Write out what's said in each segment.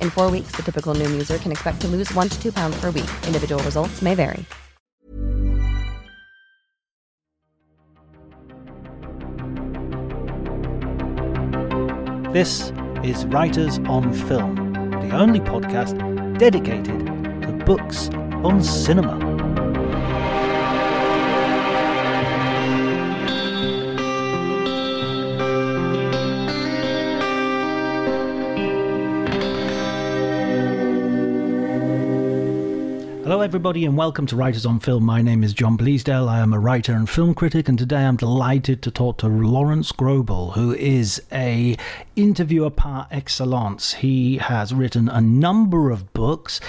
In four weeks, the typical Noom user can expect to lose one to two pounds per week. Individual results may vary. This is Writers on Film, the only podcast dedicated to books on cinema. Hello, everybody, and welcome to Writers on Film. My name is John Bleasdale. I am a writer and film critic, and today I'm delighted to talk to Lawrence Grobel, who is a interviewer par excellence. He has written a number of books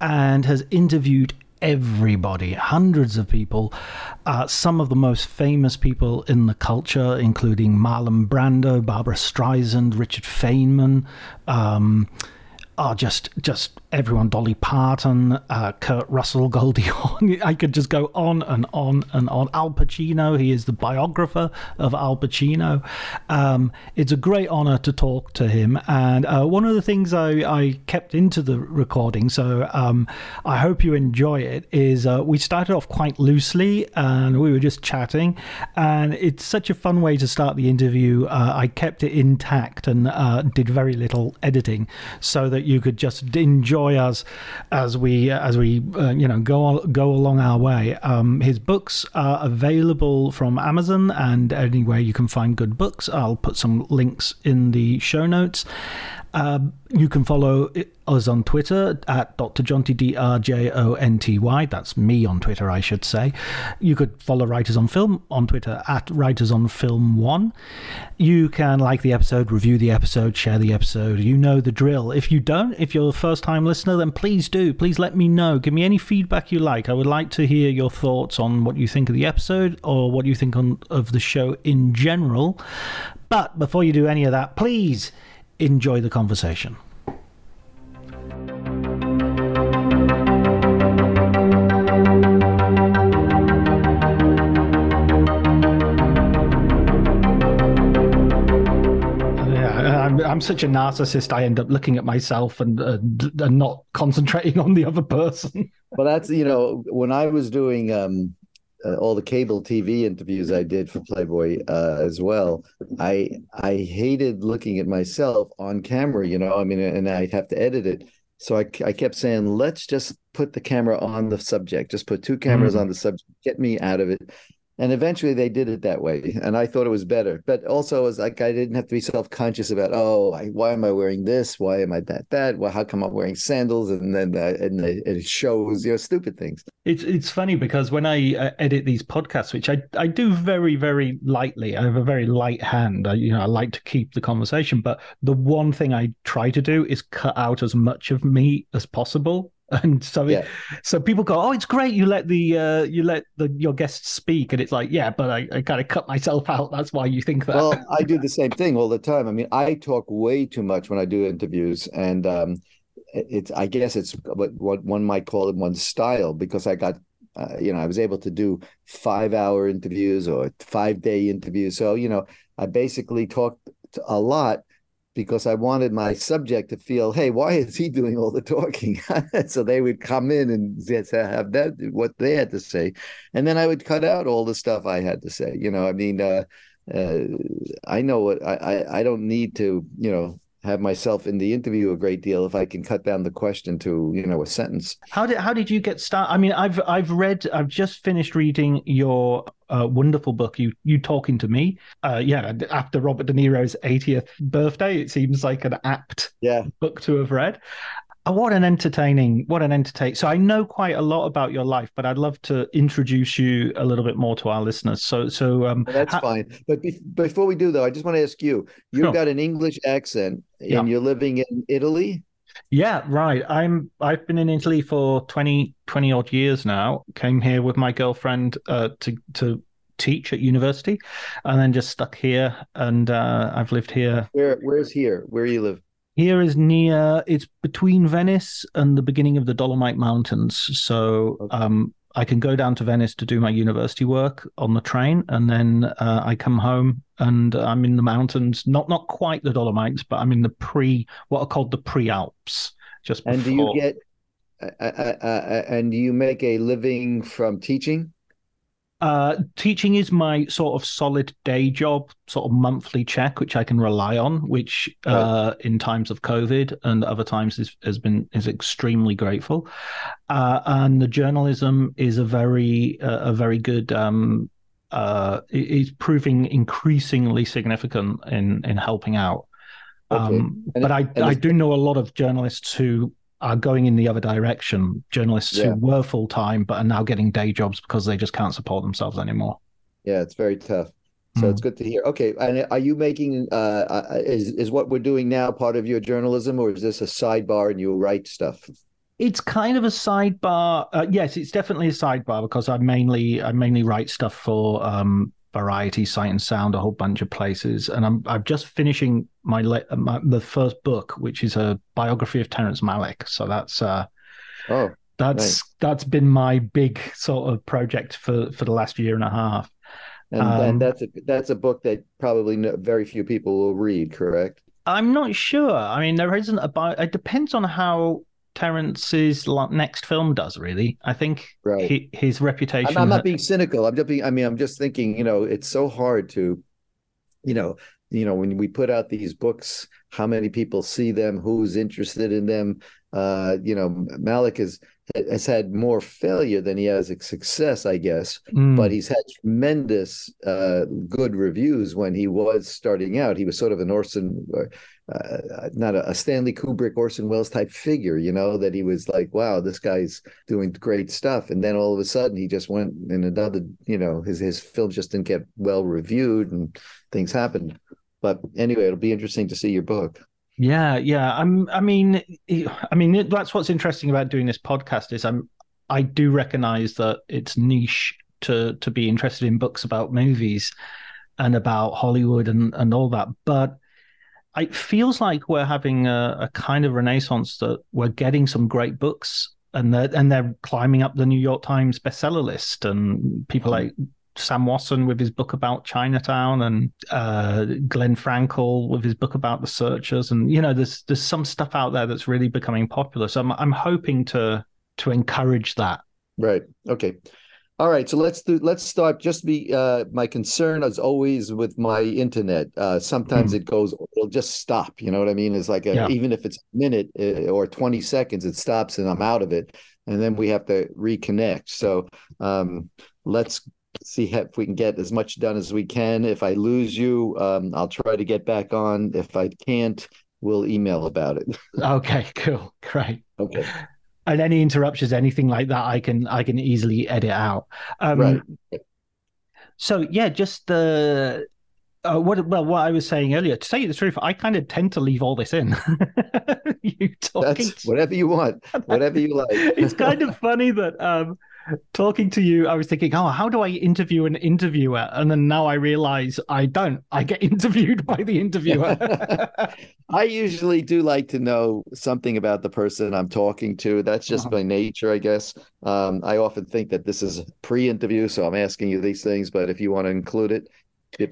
and has interviewed everybody, hundreds of people, uh, some of the most famous people in the culture, including Marlon Brando, Barbra Streisand, Richard Feynman. Um, are just just everyone dolly parton uh, kurt russell goldie hawn. I could just go on and on and on. Al pacino he is the biographer of al pacino. Um, it's a great honor to talk to him. And uh, one of the things I, I kept into the recording so um, i hope you enjoy it is uh, we started off quite loosely and we were just chatting. And it's such a fun way to start the interview. Uh, i kept it intact and uh, did very little editing so that you could just enjoy us as we as we uh, you know go go along our way. Um, his books are available from Amazon and anywhere you can find good books. I'll put some links in the show notes. Uh, you can follow us on Twitter at Dr. Jonty, D R J O N T Y. That's me on Twitter, I should say. You could follow Writers on Film on Twitter at Writers on Film 1. You can like the episode, review the episode, share the episode. You know the drill. If you don't, if you're a first time listener, then please do. Please let me know. Give me any feedback you like. I would like to hear your thoughts on what you think of the episode or what you think on, of the show in general. But before you do any of that, please enjoy the conversation. I'm, I'm such a narcissist. I end up looking at myself and, uh, and not concentrating on the other person. well, that's you know when I was doing um, uh, all the cable TV interviews I did for Playboy uh, as well. I I hated looking at myself on camera, you know. I mean, and I'd have to edit it. So I, I kept saying, let's just put the camera on the subject. Just put two cameras mm. on the subject. Get me out of it. And eventually they did it that way and i thought it was better. But also it was like i didn't have to be self-conscious about oh I, why am i wearing this? Why am i that that? Well how come i'm wearing sandals? And then uh, and it shows you know stupid things. It's it's funny because when i uh, edit these podcasts which i i do very very lightly i have a very light hand. I, you know i like to keep the conversation but the one thing i try to do is cut out as much of me as possible and so yeah. so people go oh it's great you let the uh, you let the your guests speak. And it's like yeah but I, I kind of cut myself out. That's why you think that. Well i do the same thing all the time. I mean i talk way too much when i do interviews and um it's i guess it's what, what one might call it one style because i got uh, you know i was able to do five hour interviews or five day interviews. So you know i basically talked a lot because I wanted my subject to feel, hey, why is he doing all the talking? so they would come in and have that what they had to say, and then I would cut out all the stuff I had to say. You know, I mean, uh, uh, I know what I, I I don't need to, you know, have myself in the interview a great deal if I can cut down the question to you know a sentence. How did how did you get started? I mean, I've I've read I've just finished reading your uh, wonderful book. You you talking to me? Uh, yeah, after Robert De Niro's 80th birthday, it seems like an apt yeah book to have read. Oh, what an entertaining, what an entertain. So I know quite a lot about your life, but I'd love to introduce you a little bit more to our listeners. So, so um, well, that's ha- fine. But be- before we do, though, I just want to ask you: you've sure. got an English accent, and yeah. you're living in Italy. Yeah, right. I'm. I've been in Italy for 20, 20 odd years now. Came here with my girlfriend uh, to to teach at university, and then just stuck here. And uh, I've lived here. Where Where's here? Where you live? Here is near. It's between Venice and the beginning of the Dolomite Mountains. So okay. um, I can go down to Venice to do my university work on the train, and then uh, I come home and I'm in the mountains. Not not quite the Dolomites, but I'm in the pre what are called the pre Alps. Just before. and do you get uh, uh, uh, and do you make a living from teaching? Uh, teaching is my sort of solid day job, sort of monthly check, which I can rely on. Which, uh, in times of COVID and other times, is, has been is extremely grateful. Uh, and the journalism is a very uh, a very good. Um, uh, is proving increasingly significant in in helping out. Okay. Um, but I I do know a lot of journalists who are going in the other direction. Journalists yeah. who were full time but are now getting day jobs because they just can't support themselves anymore. Yeah, it's very tough. So mm. it's good to hear. Okay, and are you making uh, uh, is is what we're doing now part of your journalism, or is this a sidebar and you write stuff? It's kind of a sidebar. Uh, yes, it's definitely a sidebar because I mainly I mainly write stuff for um, Variety, Sight and Sound, a whole bunch of places. And I'm I'm just finishing my, my the first book, which is a biography of Terrence Malick. So that's uh, oh, that's nice. that's been my big sort of project for for the last year and a half. And, um, and that's a that's a book that probably no, very few people will read. Correct. I'm not sure. I mean, there isn't a bio. It depends on how Terrence's next film does. Really, I think right. he, his reputation. I'm, I'm not being cynical. I'm just being. I mean, I'm just thinking. You know, it's so hard to, you know, you know, when we put out these books, how many people see them? Who's interested in them? Uh, you know, Malick is has had more failure than he has success, I guess. Mm. But he's had tremendous uh, good reviews when he was starting out. He was sort of an Orson, uh, uh, not a, a, Stanley Kubrick, Orson Welles type figure, you know, that he was like, wow, this guy's doing great stuff. And then all of a sudden he just went in another, you know, his, his films just didn't get well reviewed and things happened. But anyway, it'll be interesting to see your book. Yeah, yeah. I'm. I mean, I mean that's what's interesting about doing this podcast is I'm. I do recognize that it's niche to to be interested in books about movies and about Hollywood and and all that, but it feels like we're having a, a kind of renaissance that we're getting some great books and they're and they're climbing up the New York Times bestseller list, and people like Sam Wasson with his book about Chinatown and uh, Glenn Frankel with his book about the searchers. And, you know, there's there's some stuff out there that's really becoming popular. So I'm, I'm hoping to to encourage that. Right. Okay. All right. So let's do let's start. Just be uh, my concern as always with my internet. Uh, sometimes mm. it goes, it'll just stop. You know what I mean? It's like a, yeah. even if it's a minute uh, or 20 seconds, it stops and I'm out of it. And then we have to reconnect. So um, let's see if we can get as much done as we can. If I lose you, um, I'll try to get back on. If I can't, we'll email about it. okay, cool, great. Okay. And any interruptions, anything like that, I can I can easily edit out. Um, right. So yeah, just the. Uh, what well, what I was saying earlier. To tell you the truth, I kind of tend to leave all this in. you talking? That's whatever you want, whatever you like. it's kind of funny that um, talking to you, I was thinking, oh, how do I interview an interviewer? And then now I realize I don't. I get interviewed by the interviewer. I usually do like to know something about the person I'm talking to. That's just uh-huh. by nature, I guess. Um, I often think that this is pre-interview, so I'm asking you these things. But if you want to include it,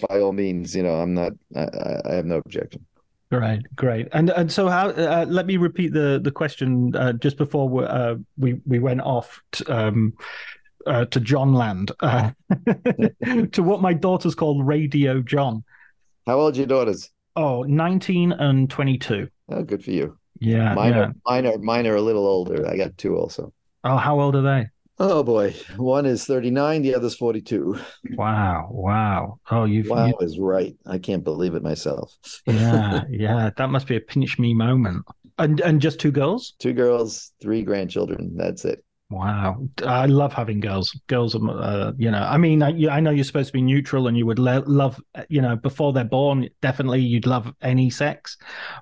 by all means, you know, I'm not. I, I have no objection. Great, great. And and so how? Uh, let me repeat the the question uh, just before we, uh, we we went off. T- um, uh, to John Land, uh, to what my daughters call Radio John. How old are your daughters? Oh, 19 and 22. Oh, good for you. Yeah. Mine, yeah. Are, mine, are, mine are a little older. I got two also. Oh, how old are they? Oh boy, one is 39, the other's 42. Wow, wow. Oh, you've Wow you... is right. I can't believe it myself. yeah, yeah. That must be a pinch me moment. And and just two girls? Two girls, three grandchildren. That's it. Wow, I love having girls. Girls are, uh, you know, I mean, I, I, know you're supposed to be neutral, and you would le- love, you know, before they're born, definitely you'd love any sex.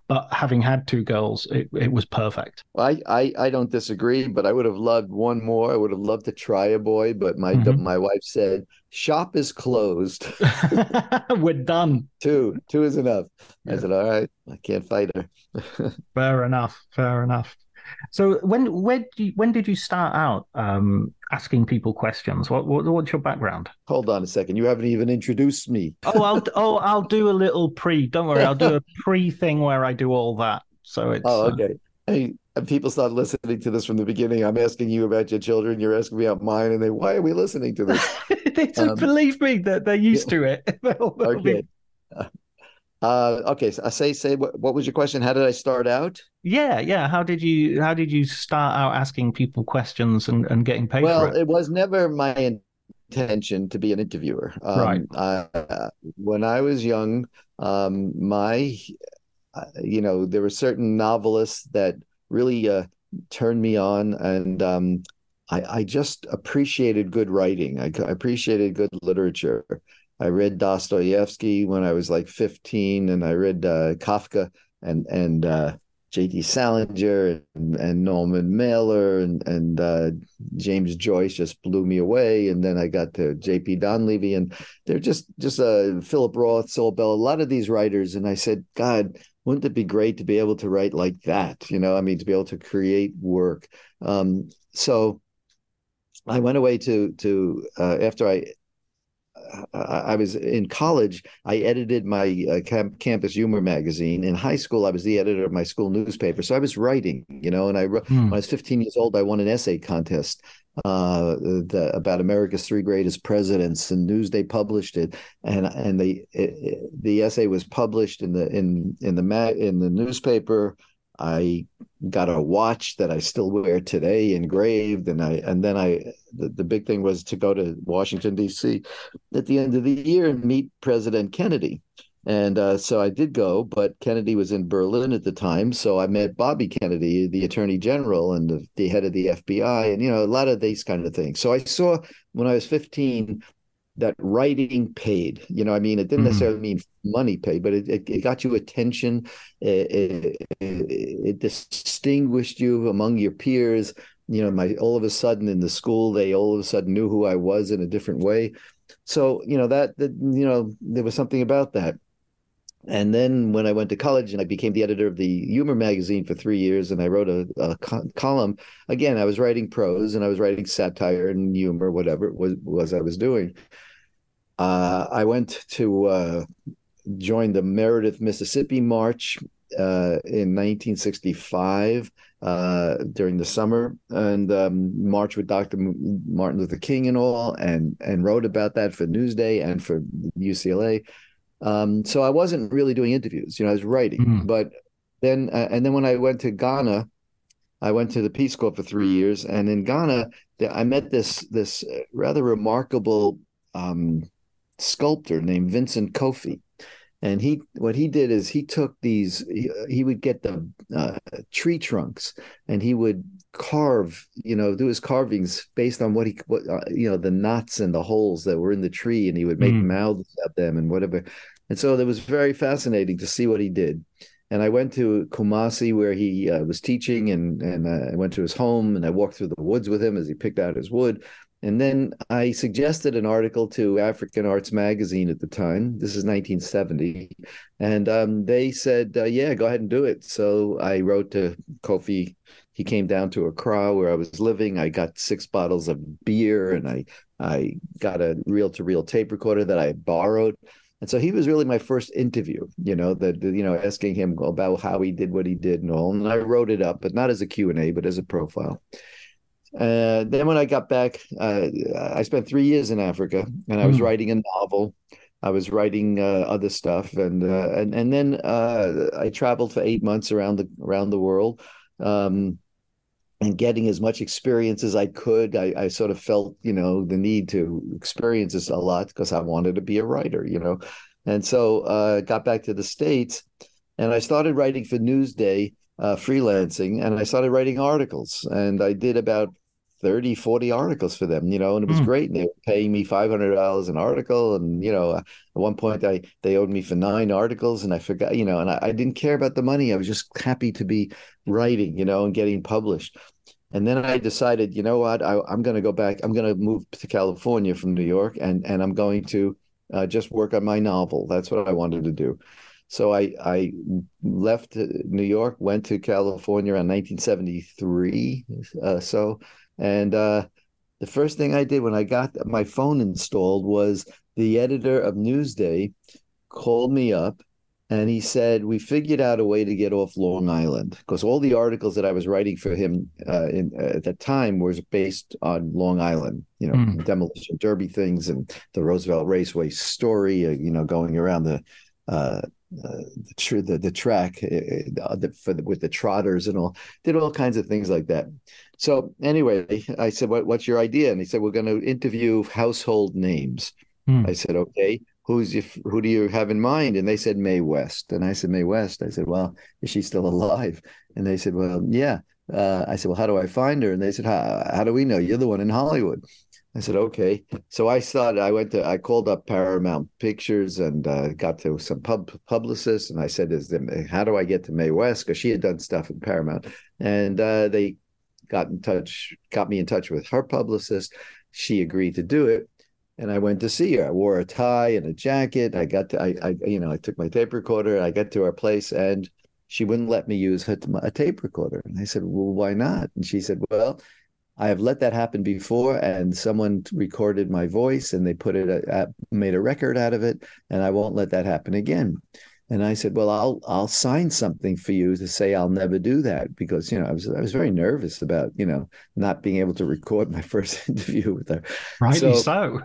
But having had two girls, it, it was perfect. I, I, I don't disagree, but I would have loved one more. I would have loved to try a boy, but my Mhm. my wife said shop is closed. We're done. two, two is enough. I said, all right, I can't fight her. Fair enough. Fair enough. So when when did you, when did you start out um, asking people questions? What, what what's your background? Hold on a second. You haven't even introduced me. Oh, I'll oh I'll do a little pre. Don't worry, I'll do a pre thing where I do all that. So it's Oh, uh, okay. Hey, and people start listening to this from the beginning. I'm asking you about your children. You're asking me about mine, and they, why are we listening to this? they do Um, believe me that they're used to it. They'll- they'll be- Okay. Uh, okay. So I say, say, what, what was your question? How did I start out? yeah, yeah. How did you how did you start out asking people questions and, and getting paid well, it? it was never my intention to be an interviewer. Um, Right. Uh, when I was young, um, my, uh, you know, there were certain novelists that really uh, turned me on, and um, I, I just appreciated good writing. I, I appreciated good literature. I read Dostoevsky when I was like 15, and I read uh, Kafka and and uh, J.D. Salinger and, and Norman Mailer and and uh, James Joyce just blew me away. And then I got to J.P. Donleavy, and they're just just uh, Philip Roth, Saul Bell, a lot of these writers. And I said, God, wouldn't it be great to be able to write like that? You know, I mean, to be able to create work. Um, so I went away to to uh, after I I was in college. I edited my uh, camp, campus humor magazine. In high school, I was the editor of my school newspaper. So I was writing, you know. And I Hmm. when I was 15 years old, I won an essay contest uh, the, about America's three greatest presidents, and Newsday published it. And and the it, it- the essay was published in the in in the ma- in the newspaper. I got a watch that I still wear today, engraved, and I and then I the, the big thing was to go to Washington D.C. at the end of the year and meet President Kennedy. And uh, so I did go, but Kennedy was in Berlin at the time. So I met Bobby Kennedy, the Attorney General and the, the head of the FBI, and you know a lot of these kind of things. So I saw when I was 15 that writing paid. You know, I mean, it didn't Mhm. necessarily mean money paid, but it, it, it got you attention. It, it, it distinguished you among your peers. You know, my all of a sudden in the school, they all of a sudden knew who I was in a different way. So you know that, that you know there was something about that. And then when I went to college and I became the editor of the humor magazine for three years, and I wrote a, a co- column. Again, I was writing prose and I was writing satire and humor, whatever it was, was I was doing. Uh, I went to uh, join the Meredith, Mississippi March uh, in 1965 uh, during the summer, and um, marched with Dr. Martin Luther King and all, and and wrote about that for Newsday and for UCLA. Um, so I wasn't really doing interviews, you know, I was writing. Mhm. But then, uh, and then when I went to Ghana, I went to the Peace Corps for three years, and in Ghana, I met this this uh, rather remarkable um, sculptor named Vincent Kofi. And he, what he did is he took these. He, he would get the uh, tree trunks, and he would carve, you know, do his carvings based on what he, what uh, you know, the knots and the holes that were in the tree, and he would make mm. mouths of them and whatever. And so it was very fascinating to see what he did. And I went to Kumasi where he uh, was teaching, and and uh, I went to his home, and I walked through the woods with him as he picked out his wood. And then I suggested an article to African Arts Magazine at the time. This is 1970. And um, they said, uh, yeah, go ahead and do it. So I wrote to Kofi. He came down to Accra where I was living. I got six bottles of beer and I, I got a reel to reel tape recorder that I borrowed. And so he was really my first interview, you know, that you know, asking him about how he did what he did and all. And I wrote it up, but not as a Q&A, but as a profile. Uh, then when I got back, uh, I spent three years in Africa, and I was mm. writing a novel. I was writing uh, other stuff, and uh, and and then uh, I traveled for eight months around the around the world, um, and getting as much experience as I could. I, I sort of felt, you know, the need to experience this a lot because I wanted to be a writer, you know, and so uh, got back to the states, and I started writing for Newsday. freelancing and I started writing articles and I did about 30 40 articles for them you know and it was mm. great and they were paying me $500 an article and you know at one point i they owed me for nine articles and i forgot you know and I, I didn't care about the money i was just happy to be writing you know and getting published and then i decided you know what I, am going to go back i'm going to move to california from new york and and i'm going to uh, just work on my novel that's what i wanted to do so I I left New York, went to California around 1973. Uh, so and uh, the first thing I did when I got my phone installed was the editor of Newsday called me up and he said we figured out a way to get off Long Island because all the articles that I was writing for him uh, in, uh, at that time was based on Long Island, you know, mm. demolition derby things and the Roosevelt Raceway story, uh, you know, going around the uh, uh, the, tr- the, the track uh, the, for the, with the trotters and all did all kinds of things like that. So anyway i said what, what's your idea? And he said we're going to interview household names. Hmm. i said okay who's your, who do you have in mind? And they said mae west. And i said mae west? I said well is she still alive? And they said well yeah. Uh, i said well how do i find her? And they said how, how do we know? You're the one in hollywood I said, okay. So I started, I went to, I called up Paramount Pictures and uh, got to some pub publicists. And I said, is them, how do I get to Mae West? Because she had done stuff in Paramount. And uh, they got in touch, got me in touch with her publicist. She agreed to do it. And I went to see her. I wore a tie and a jacket. I got to, I, I you know, I took my tape recorder. I got to her place and she wouldn't let me use her, a tape recorder. And I said, well, why not? And she said, well, I have let that happen before, and someone recorded my voice and they put it, at, uh, made a record out of it, and I won't let that happen again. And I said, well, I'll I'll sign something for you to say I'll never do that because you know I was I was very nervous about you know not being able to record my first interview with her. Rightly so. so.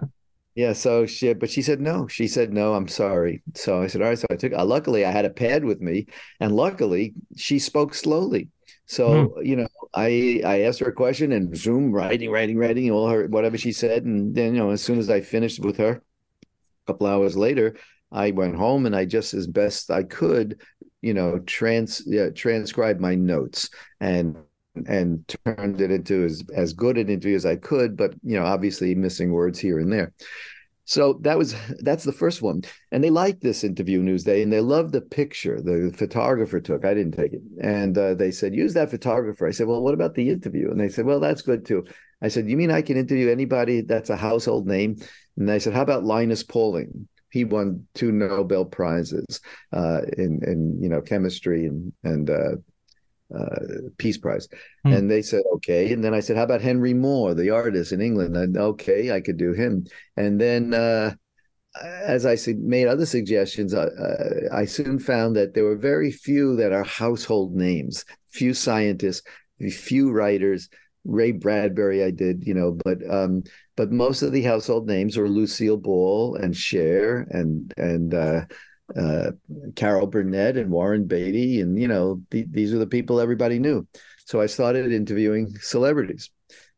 Yeah, so she, but she said no. She said no. I'm sorry. So I said, all right. So I took. Uh, luckily, I had a pad with me, and luckily, she spoke slowly. So hmm. you know, I I asked her a question and zoom writing, writing, writing, all her whatever she said, and then you know, as soon as I finished with her, a couple hours later, I went home and I just as best I could, you know, trans yeah, transcribe my notes and and turned it into as as good an interview as I could, but you know, obviously missing words here and there. So that was that's the first one, and they liked this interview Newsday, and they loved the picture the photographer took. I didn't take it, and uh, they said use that photographer. I said, well, what about the interview? And they said, well, that's good too. I said, you mean I can interview anybody that's a household name? And they said, how about Linus Pauling? He won two Nobel prizes uh, in in you know chemistry and and uh, uh, Peace Prize. Hmm. And they said, okay. And then I said, how about Henry Moore, the artist in England? And okay, I could do him. And then uh, as I made other suggestions, uh, uh, I soon found that there were very few that are household names, few scientists, few writers. Ray Bradbury, I did, you know, but um, but most of the household names were Lucille Ball and Cher and and uh, uh, Carol Burnett and Warren Beatty, and you know th- these are the people everybody knew. So I started interviewing celebrities,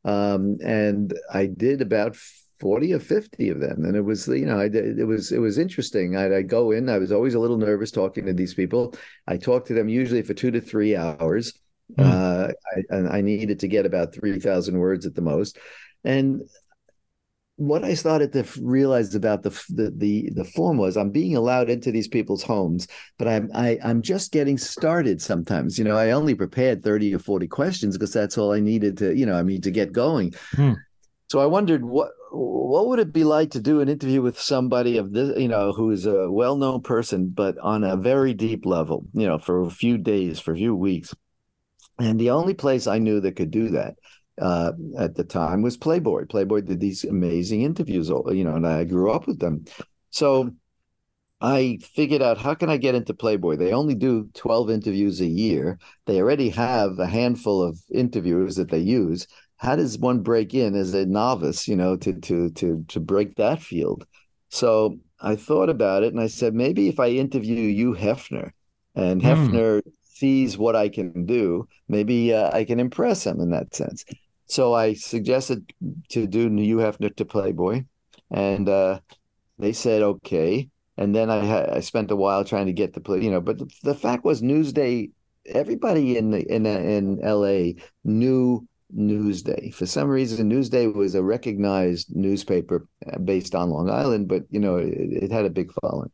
um, and I did about 40 or 50 of them. And it was you know I, it was it was interesting. I'd, I'd, go in i was always a little nervous talking to these people. I talked to them usually for two to three hours. Mm. uh, I, and i needed to get about 3000 words at the most. And what I started to realize about the, the the the form was I'm being allowed into these people's homes, but I'm I, am i am just getting started. Sometimes, you know, I only prepared thirty or forty questions because that's all I needed to, you know, I mean, to get going. Hmm. So I wondered what what would it be like to do an interview with somebody of this, you know, who is a well known person, but on a very deep level, you know, for a few days, for a few weeks. And the only place I knew that could do that uh, at the time was Playboy. Playboy did these amazing interviews, you know, and I grew up with them. So I figured out how can I get into Playboy? They only do 12 interviews a year. They already have a handful of interviewers that they use. How does one break in as a novice, you know, to to to to break that field? So I thought about it and I said maybe if I interview you, Hefner and mm. Hefner sees what I can do, maybe uh, I can impress him in that sense. So I suggested to do Hugh Hefner to Playboy, and uh, they said okay. And then I I spent a while trying to get the play, you know. But the, the fact was, Newsday, everybody in the, in in L.A. knew Newsday. For some reason, Newsday was a recognized newspaper uh, based on Long Island, but you know it, it had a big following,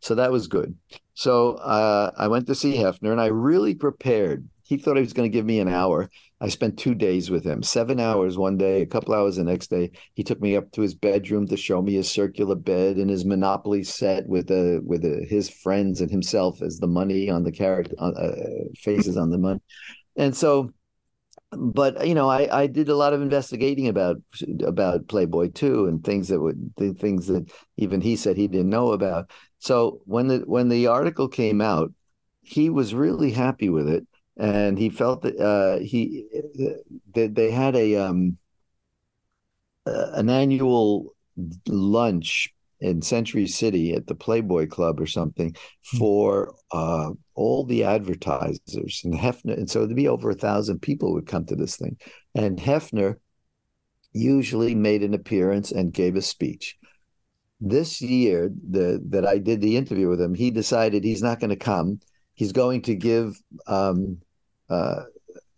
so that was good. So uh, I went to see Hefner, and I really prepared. He thought he was going to give me an hour. I spent two days with him, seven hours one day, a couple hours the next day. He took me up to his bedroom to show me his circular bed and his Monopoly set with a, with a, his friends and himself as the money on the character uh, uh, faces on the money. And so, but you know, I, I did a lot of investigating about about Playboy too, and things that would the things that even he said he didn't know about. So when the when the article came out, he was really happy with it and he felt that uh, he that they had a um, uh, an annual lunch in Century City at the Playboy Club or something hmm. for uh, all the advertisers and Hefner, and so there'd be over a thousand people would come to this thing, and Hefner usually made an appearance and gave a speech. This year, the that I did the interview with him, he decided he's not going to come. He's going to give um, uh,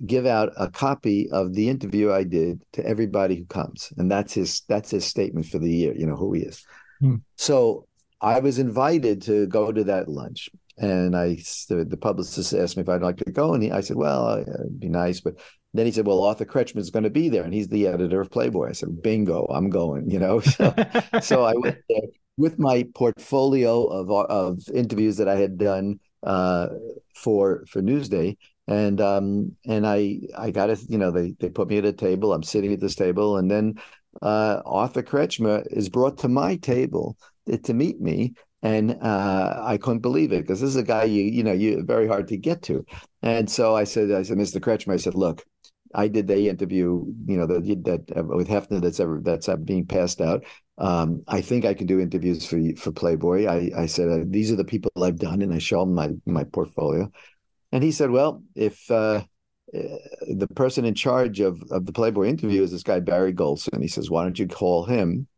give out a copy of the interview I did to everybody who comes, and that's his that's his statement for the year. You know who he is. Hmm. So I was invited to go to that lunch, and I the, the publicist asked me if I'd like to go, and he, I said, "Well, it'd be nice," but then he said, "Well, Arthur Kretchmer is going to be there, and he's the editor of Playboy." I said, "Bingo, I'm going." You know, so, so I went there with my portfolio of of interviews that I had done uh, for for Newsday, and um and I I got it. You know, they they put me at a table. I'm sitting at this table, and then uh, Arthur Kretchmer is brought to my table to meet me, and uh, I couldn't believe it because this is a guy you you know you very hard to get to, and so I said I said Mr. Kretchmer I said look. I did the interview, you know, that that uh, with Hefner that's ever that's uh, being passed out. Um, I think I can do interviews for for Playboy. I, I said uh, these are the people I've done, and I show them my my portfolio. And he said, well, if uh, the person in charge of, of the Playboy interview is this guy, Barry Golson, he says, why don't you call him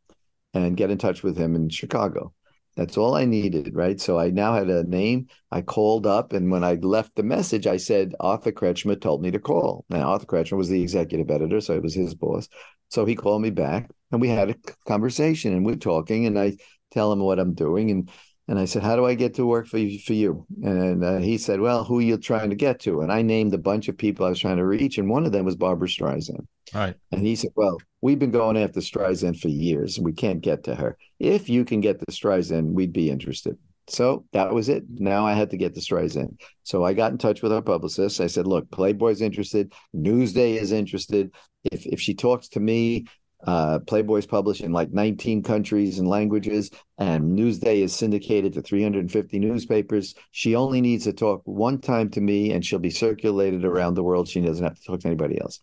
and get in touch with him in Chicago? That's all I needed, right? So I now had a name. I called up, and when I left the message, I said Arthur Kretchmer told me to call. Now Arthur Kretchmer was the executive editor, so it was his boss. So he called me back, and we had a conversation, and we're talking, and I tell him what I'm doing, and and I said, "How do I get to work for you?" For you? And uh, he said, "Well, who are you trying to get to?" And I named a bunch of people I was trying to reach, and one of them was Barbra Streisand. Right. And he said, "Well, we've been going after Streisand for years, and we can't get to her. If you can get the Streisand, we'd be interested." So that was it. Now I had to get the Streisand. So I got in touch with our publicist. I said, "Look, Playboy's interested. Newsday is interested. If if she talks to me, uh, Playboy's published in like 19 countries and languages, and Newsday is syndicated to 350 newspapers. She only needs to talk one time to me, and she'll be circulated around the world. She doesn't have to talk to anybody else.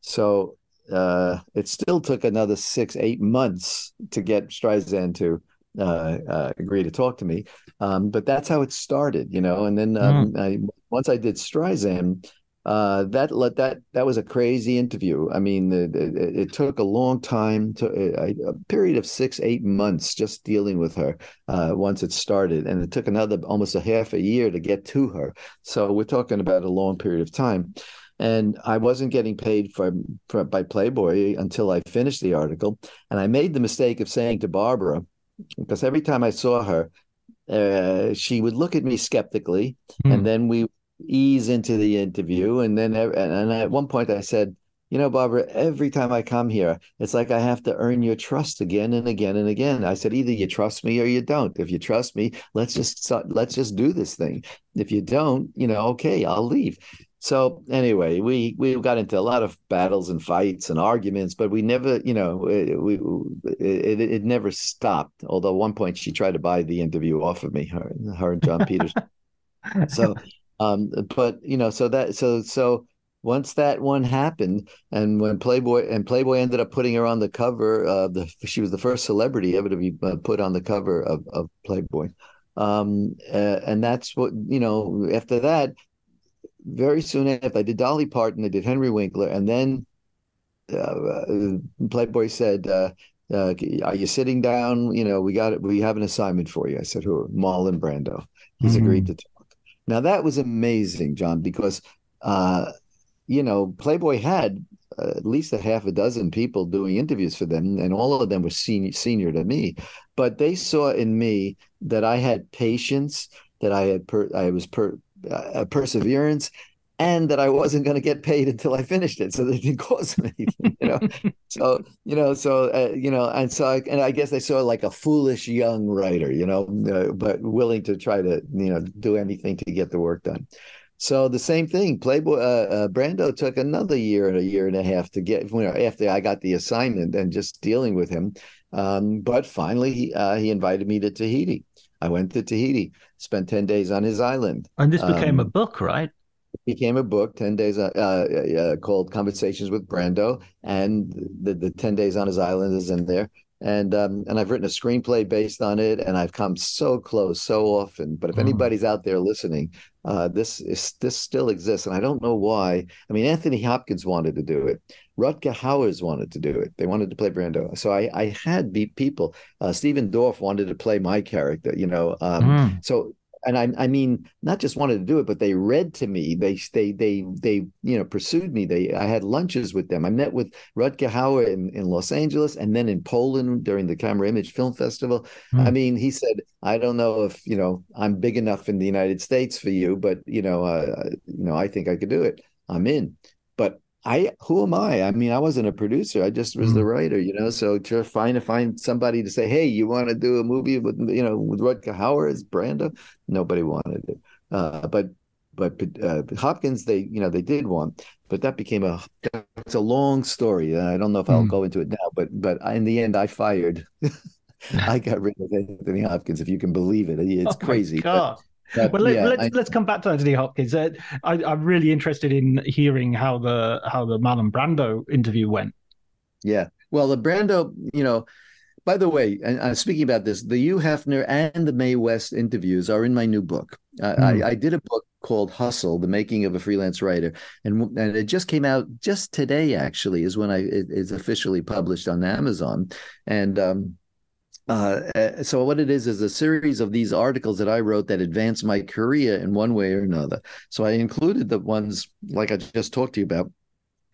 So uh, it still took another six, eight months to get Streisand to uh, uh, agree to talk to me. Um, but that's how it started, you know. And then um, mm. I, once I did Streisand, uh, that that that was a crazy interview. I mean, it, it, it took a long time, to a, a, period of six, eight months, just dealing with her uh, once it started, and it took another almost a half a year to get to her. So we're talking about a long period of time, and I wasn't getting paid for, for by Playboy until I finished the article, and I made the mistake of saying to Barbra, because every time I saw her, uh, she would look at me skeptically, mm. and then we ease into the interview. Mm-hmm. And then, and at one point, I said, you know, Barbra, every time I come here, it's like I have to earn your trust again and again and again. I said, either you trust me or you don't. If you trust me, let's just let's just do this thing. If you don't, you know, okay, I'll leave. So anyway, we we got into a lot of battles and fights and arguments, but we never, you know, it, we it, it never stopped. Although at one point she tried to buy the interview off of me, her, her and Jon Peters. so um, but you know, so that so so once that one happened, and when Playboy and Playboy ended up putting her on the cover, uh, the she was the first celebrity ever to be uh, put on the cover of, of Playboy, um, uh, and that's what you know. After that, very soon after, I did Dolly Parton, I did Henry Winkler, and then uh, uh, Playboy said. Uh, uh, are you sitting down? You know, we got it. We have an assignment for you. I said, who? Marlon Brando. He's mm-hmm. agreed to now that was amazing, John, because uh, you know Playboy had uh, at least a half a dozen people doing interviews for them, and all of them were senior senior to me. But they saw in me that I had patience, that I had per, I was per, uh, perseverance, and that I wasn't going to get paid until I finished it. So they didn't cost me anything, you know. so you know, so uh, you know, and so I, and I guess they saw like a foolish young writer, you know, uh, but willing to try to you know do anything to get the work done. So the same thing, Playboy uh, uh, Brando took another year and a year and a half to get you know, after I got the assignment and just dealing with him. Um, but finally, he, uh, he invited me to Tahiti. I went to Tahiti, spent ten days on his island, and this became um, a book, right? Became a book 10 days uh, uh, called conversations with brando and the, the 10 days on his island is in there. And um, and i've written a screenplay based on it and i've come so close so often. But if mm. anybody's out there listening uh, this is this still exists and i don't know why. I mean anthony hopkins wanted to do it. Rutger hauer wanted to do it. They wanted to play brando. So i i had people. Uh, stephen dorff wanted to play my character you know um, mm. so and I, I mean, not just wanted to do it, but they read to me. They, they, they, they, you know, pursued me. They, I had lunches with them. I met with Rutger Hauer in, in Los Angeles and then in Poland during the Camerimage Film Festival. Mm. I mean, he said, I don't know if you know I'm big enough in the United States for you, but you know, uh, you know, I think I could do it. I'm in. But I who am I? I mean, I wasn't a producer. I just was mm. the writer, you know. So to find to find somebody to say, "Hey, you want to do a movie with you know with Rutger Hauer as Brando?" Nobody wanted it. Uh, but but uh, Hopkins, they you know they did want, but that became a it's a long story. I don't know if I'll mm. go into it now, but but in the end, I fired. I got rid of Anthony Hopkins, if you can believe it. It's oh crazy. But, well, let, us let's, let's come back to Anthony Hopkins. Uh, I, am really interested in hearing how the how the Marlon Brando interview went. Yeah, well, the Brando, you know. By the way, and I'm speaking about this. The Hugh Hefner and the Mae West interviews are in my new book. Mm. I, hmm. I did a book called Hustle: The Making of a Freelance Writer, and and it just came out just today. Actually, is when I it, it's officially published on Amazon, and um, uh, uh, so what it is is a series of these articles that I wrote that advanced my career in one way or another. So I included the ones like I just talked to you about,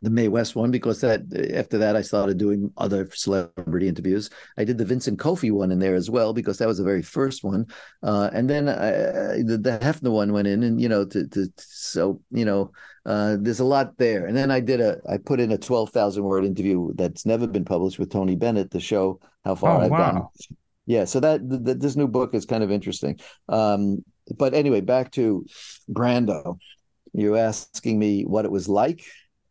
the Mae West one because that after that I started doing other celebrity interviews. I did the Vincent Kofi one in there as well because that was the very first one, uh, and then I, the, the Hefner one went in, and you know, to, to so you know, uh, there's a lot there. And then I did a I put in a twelve thousand word interview that's never been published with Tony Bennett to show how far oh, I've wow. gone. Yeah, so that the, this new book is kind of interesting. Um, but anyway, back to Brando. You're asking me what it was like.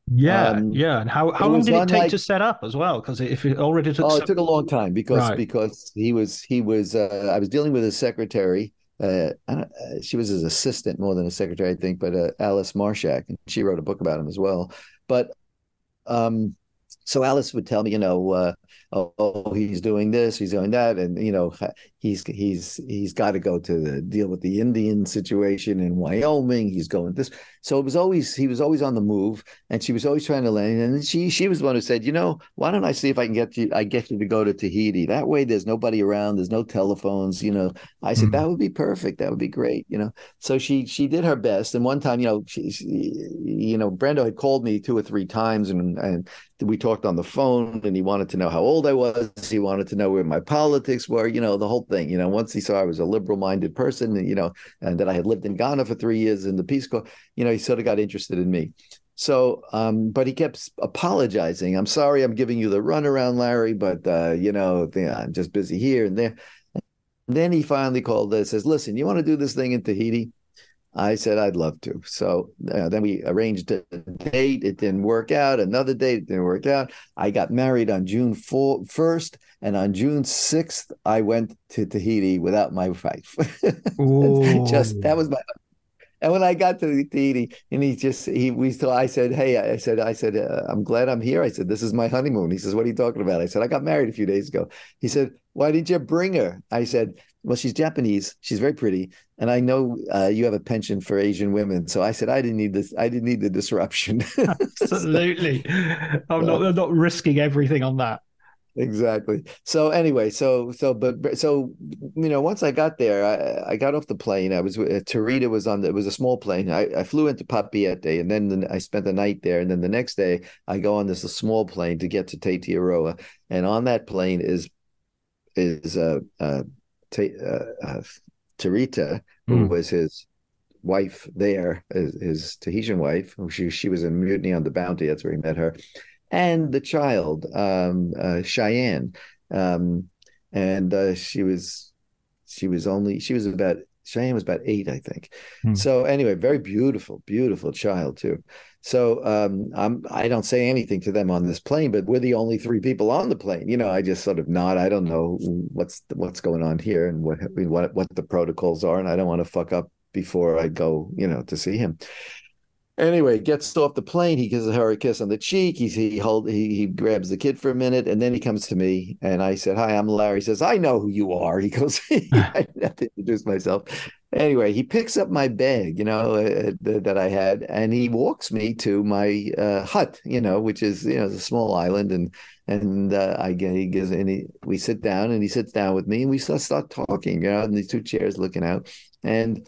Yeah, um, yeah. And how, how long did it take like, to set up as well? Because if it already took, oh, it took a long time because right. because he was he was uh, I was dealing with his secretary. Uh, uh, she was his assistant more than a secretary, I think, but uh, Alice Marchak, and she wrote a book about him as well. But um, so Alice would tell me, you know, uh, oh, he's doing this, he's doing that, and you know, he's he's he's got to go to the deal with the Indian situation in Wyoming. He's going this, so it was always he was always on the move, and she was always trying to land. And she she was the one who said, you know, why don't I see if I can get you I get you to go to Tahiti? That way, there's nobody around, there's no telephones. You know, I said mm-hmm. that would be perfect, that would be great. You know, so she she did her best, and one time, you know, she, she you know, Brando had called me two or three times, and and we talked on the phone, and he wanted to know how old I was. He wanted to know where my politics were. You know, the whole thing. You know, once he saw I was a liberal-minded person, you know, and that I had lived in Ghana for three years in the Peace Corps, you know, he sort of got interested in me. So, um, but he kept apologizing. I'm sorry, I'm giving you the runaround, Larry, but uh, you know, I'm just busy here and there. And then he finally called and says, "Listen, you want to do this thing in Tahiti?" I said I'd love to. So uh, then we arranged a date. It didn't work out. Another date didn't work out. I got married on June 4, 1st, and on June 6th, I went to Tahiti without my wife. just that was my. And when I got to Tahiti, and he just he we still I said, hey, I said I said uh, I'm glad I'm here. I said this is my honeymoon. He says, what are you talking about? I said I got married a few days ago. He said, why didn't you bring her? I said well, she's Japanese. She's very pretty, and I know uh, you have a penchant for Asian women. So I said I didn't need this. I didn't need the disruption. Absolutely, I'm not. I'm not risking everything on that. Exactly. So anyway, so so but so you know, once I got there, I, I got off the plane. I was uh, Tarita was on. The, it was a small plane. I, I flew into Papeete, and then the, I spent the night there. And then the next day, I go on this small plane to get to Tetiaroa, and on that plane is is uh, uh uh, uh, Tarita, who mm. was his wife there, his, his Tahitian wife. She she was in Mutiny on the Bounty. That's where he met her, and the child um, uh, Cheyenne, um, and uh, she was she was only she was about Cheyenne was about eight, I think. Mm. So anyway, very beautiful, beautiful child too. So um, I'm I don't say anything to them on this plane, but we're the only three people on the plane. You know, I just sort of nod. I don't know what's what's going on here and what what what the protocols are, and I don't want to fuck up before I go, you know, to see him. Anyway, gets off the plane. He gives her a kiss on the cheek. He he hold he he grabs the kid for a minute, and then he comes to me. And I said, "Hi, I'm Larry." He says, "I know who you are." He goes, "I have to introduce myself." anyway, he picks up my bag, you know, uh, that I had, and he walks me to my uh, hut, you know, which is you know a small island, and and uh, I get he gives and he, we sit down, and he sits down with me, and we start start talking, you know, in these two chairs looking out, and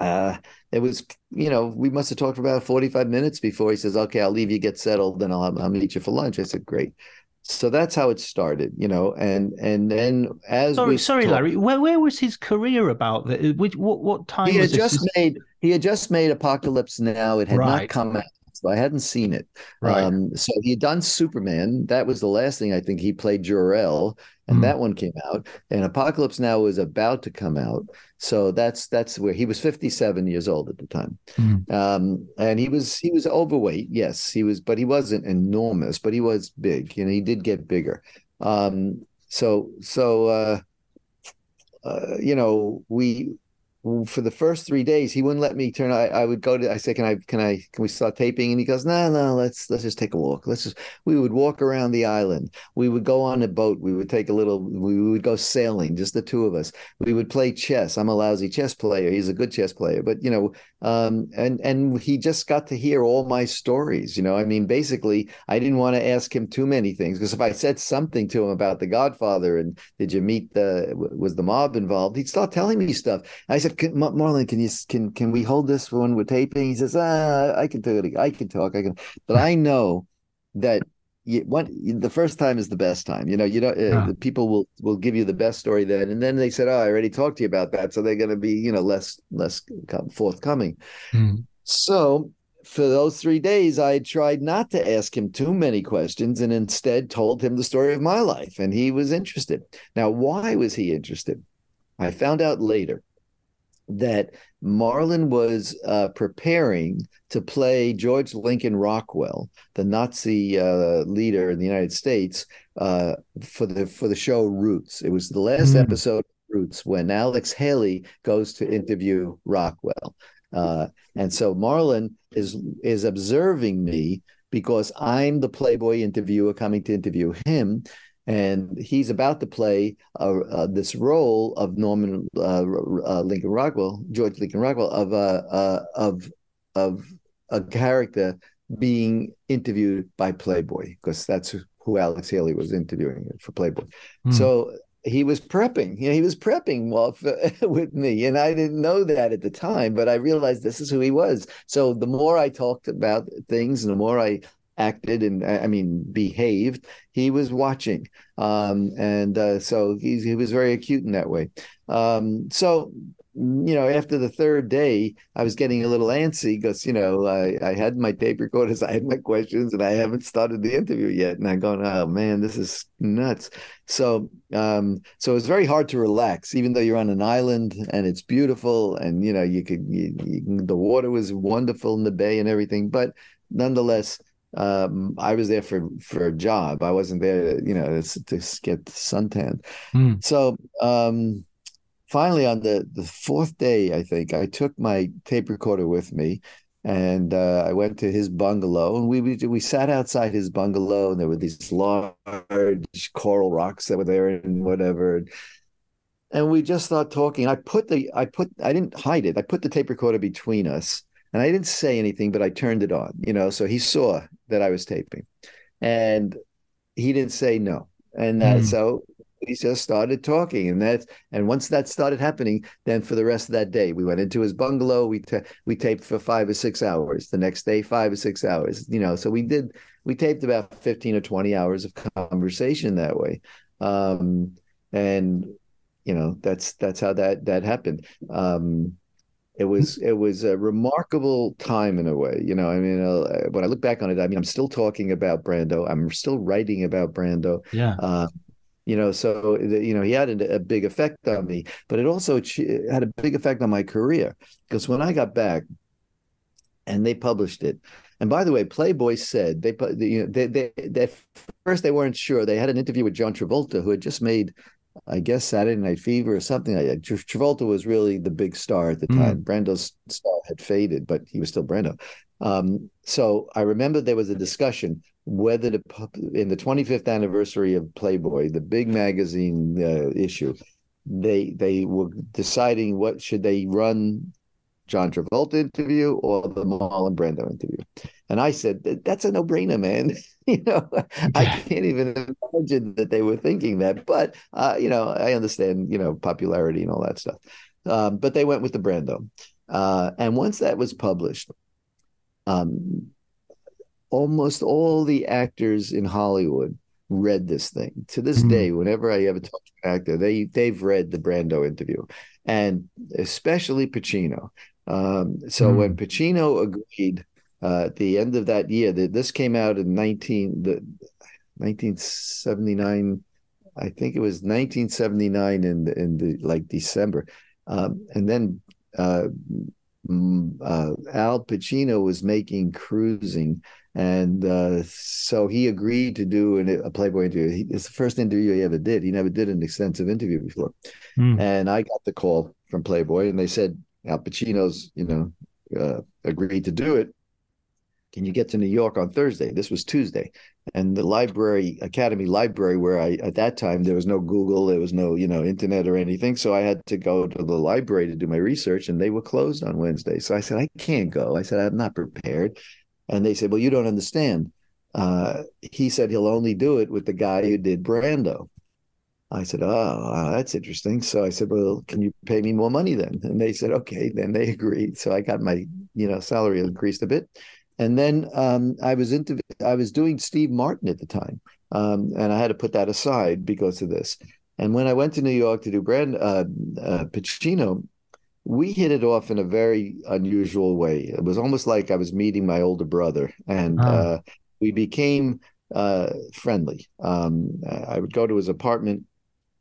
uh it was you know we must have talked for about 45 minutes before he says okay i'll leave you get settled then i'll, I'll meet you for lunch. I said great. So that's how it started you know and and then as sorry sorry talked, larry. Where, where was his career about which what, what time he had just this? made he had just made apocalypse now. It had right. not come out so I hadn't seen it. Right. Um, so he had done Superman. That was the last thing I think he played Jor-El, and mm. that one came out. And Apocalypse Now was about to come out. So that's that's where he was 57 years old at the time. Mm. Um, and he was he was overweight, yes, he was, but he wasn't enormous, but he was big. You know, he did get bigger. Um, so so uh, uh, you know, we for the first three days, he wouldn't let me turn. I, I would go to. I said, "Can I? Can I? Can we start taping?" And he goes, "No, no. Let's let's just take a walk. Let's just." We would walk around the island. We would go on a boat. We would take a little. We would go sailing, just the two of us. We would play chess. I'm a lousy chess player. He's a good chess player, but you know, um, and and he just got to hear all my stories. You know, I mean, basically, I didn't want to ask him too many things because if I said something to him about The Godfather and did you meet the was the mob involved, he'd start telling me stuff. I said can, Marlon, can you can can we hold this when we're taping? He says, ah, I can do it. I can talk. I can, but I know that you, what the first time is the best time. You know, you know, uh, people will will give you the best story then, and then they said, oh, I already talked to you about that, so they're going to be you know less less forthcoming. Mm. So for those three days, I tried not to ask him too many questions and instead told him the story of my life, and he was interested. Now, why was he interested? I found out later that Marlon was uh, preparing to play George Lincoln Rockwell, the Nazi uh, leader in the United States, uh, for the for the show Roots. It was the last mm. episode of Roots when Alex Haley goes to interview Rockwell, uh, and so Marlon is is observing me because I'm the Playboy interviewer coming to interview him. And he's about to play uh, uh, this role of Norman uh, uh, Lincoln Rockwell, George Lincoln Rockwell, of uh, of of a character being interviewed by Playboy, because that's who Alex Haley was interviewing for Playboy. Mm. So he was prepping. You know, he was prepping with me, and I didn't know that at the time. But I realized this is who he was. So the more I talked about things, and the more I acted and I mean behaved, he was watching, um, and uh, so he he was very acute in that way. Um, so you know, after the third day, I was getting a little antsy because, you know, I, I had my tape recorders, I had my questions, and I haven't started the interview yet. And I'm going, oh man, this is nuts. So, um, so it's very hard to relax, even though you're on an island and it's beautiful, and you know, you could, you, you, the water was wonderful in the bay and everything, but nonetheless, um, I was there for for a job. I wasn't there, you know, to, to get suntan. Mm. So, um, finally on the the fourth day i think i took my tape recorder with me and uh, i went to his bungalow and we, we we sat outside his bungalow and there were these large coral rocks that were there and whatever and we just started talking i put the i put i didn't hide it i put the tape recorder between us and i didn't say anything but i turned it on you know so he saw that i was taping. And he didn't say no. And uh, mm. so he just started talking and that and once that started happening then for the rest of that day we went into his bungalow we ta- we taped for 5 or 6 hours. The next day 5 or 6 hours you know so we did we taped about 15 or 20 hours of conversation that way. Um, and you know that's that's how that that happened. Um, it was it was a remarkable time in a way you know i mean uh, when i look back on it i mean i'm still talking about brando i'm still writing about brando yeah. uh, you know so you know he had a, a, big effect on me but it also had a big effect on my career because when i got back and they published it and by the way playboy said they you know they, they, they first they weren't sure they had an interview with john travolta who had just made I guess Saturday Night Fever or something like that. Travolta was really the big star at the mm. time. Brando's star had faded, but he was still Brando. Um, so I remember there was a discussion whether to in the 25th anniversary of Playboy, the big magazine uh, issue, they they were deciding what should they run John Travolta interview or the Marlon Brando interview. And I said, that's a no-brainer, man. you know, I can't even imagine that they were thinking that. But uh, you know, I understand, you know, popularity and all that stuff. Um, but they went with the Brando. Uh, and once that was published, um, almost all the actors in Hollywood read this thing. To this mm-hmm. day, whenever I ever talk to an actor, they they've read the Brando interview, and especially Pacino. Um, so mm-hmm. when Pacino agreed uh, at the end of that year, that this came out in nineteen the 1979. I think it was 1979 in the, in the like December, um, and then uh, uh, Al Pacino was making Cruising and uh, so he agreed to do an, a Playboy interview. He, it's the first interview he ever did. He never did an extensive interview before. Mm. And I got the call from Playboy, and they said Al Pacino's, you know, uh, agreed to do it. Can you get to New York on Thursday? This was Tuesday, and the library, Academy Library, where I at that time there was no Google, there was no you know internet or anything, so I had to go to the library to do my research, and they were closed on Wednesday. So I said I can't go. I said I'm not prepared. And they said, Well, you don't understand. Uh, he said he'll only do it with the guy who did Brando. I said, Oh, that's interesting. So I said, Well, can you pay me more money then? And they said, Okay. Then they agreed. So I got my, you know, salary increased a bit. And then um, I was into I was doing Steve Martin at the time. Um, and I had to put that aside because of this. And when I went to New York to do Brand uh, uh, Pacino, we hit it off in a very unusual way. It was almost like I was meeting my older brother, and uh, uh, we became uh, friendly. Um, I would go to his apartment.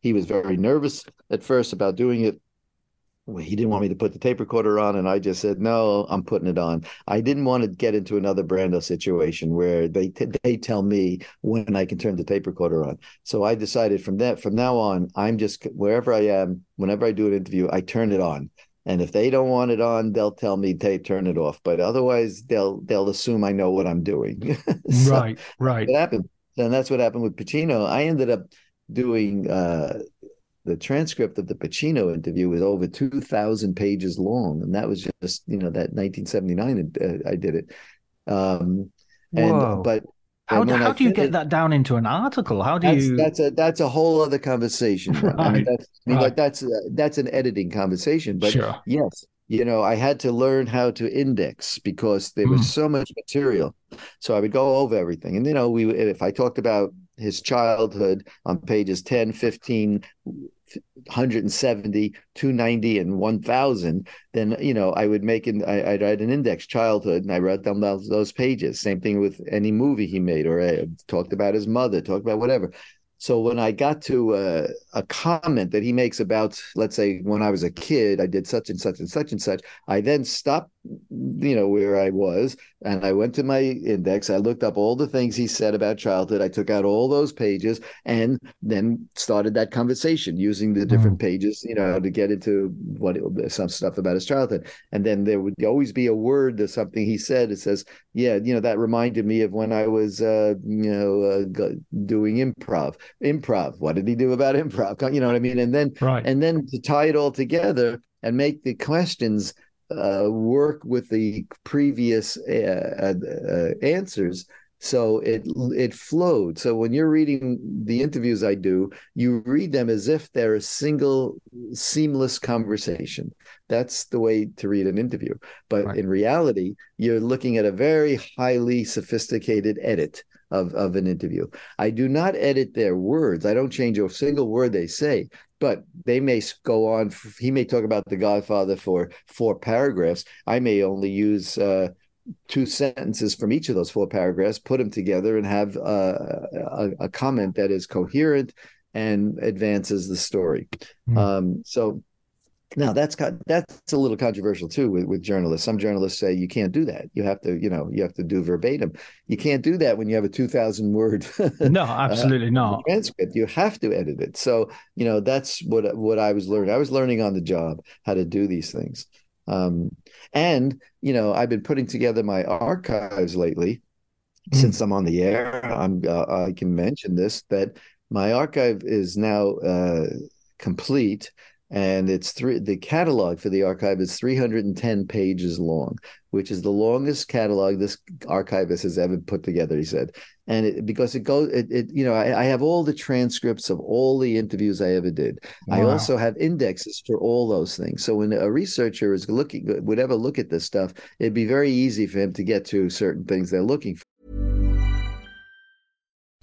He was very nervous at first about doing it. Well, he didn't want me to put the tape recorder on, and I just said, "No, I'm putting it on." I didn't want to get into another Brando situation where they t- they tell me when I can turn the tape recorder on. So I decided from that from now on, I'm just wherever I am, whenever I do an interview, I turn it on and if they don't want it on, they'll tell me they turn it off. But otherwise, they'll they'll assume I know what I'm doing. so right, right. What happened? And that's what happened with Pacino. I ended up doing uh, the transcript of the Pacino interview was over two thousand pages long, and that was just you know that 1979 uh, I did it. Um, and Whoa. but how, do, how do you get that down into an article? How do that's, you? that's a that's a whole other conversation. I mean, that's, I mean right. that, that's uh, that's an editing conversation. But Sure. yes, you know, I had to learn how to index because there Mm. was so much material. So I would go over everything, and you know, we if I talked about his childhood on pages 10, 15, 170, 290, and 1000, then, you know, I would make an, I, I'd write an index childhood and I wrote down those, those pages. Same thing with any movie he made or I talked about his mother, talked about whatever. So when I got to uh, a comment that he makes about, let's say, when I was a kid, I did such and such and such and such, I then stopped, you know, where I was, and I went to my index. I looked up all the things he said about childhood. I took out all those pages, and then started that conversation using the different pages, you know, to get into what some stuff about his childhood. And then there would always be a word or something he said. It says, "Yeah, you know, that reminded me of when I was, uh, you know, uh, doing improv." Improv. What did he do about improv? You know what I mean? And then Right. and then to tie it all together and make the questions uh, work with the previous uh, uh, answers. So it it flowed. So when you're reading the interviews i do you read them as if they're a single seamless conversation. That's the way to read an interview. But Right. in reality you're looking at a very highly sophisticated edit of, of an interview. I do not edit their words. I don't change a single word they say but they may go on. He may talk about The Godfather for four paragraphs. I may only use uh, two sentences from each of those four paragraphs, put them together, and have uh, a, a comment that is coherent and advances the story. Hmm. Um, so now that's that's a little controversial too with, with journalists. Some journalists say you can't do that. You have to, you know, you have to do verbatim. You can't do that when you have a two thousand word No, absolutely not. transcript. You have to edit it. So you know that's what what I was learning. I was learning on the job how to do these things. Um, and you know I've been putting together my archives lately. Mm. Since I'm on the air, I'm uh, I can mention this that my archive is now uh, complete and it's three the catalog for the archive is 310 pages long which is the longest catalog this archivist has ever put together he said. And it, because it goes it, it you know I, I have all the transcripts of all the interviews i ever did. I also have indexes for all those things. So when a researcher is looking would ever look at this stuff it'd be very easy for him to get to certain things they're looking for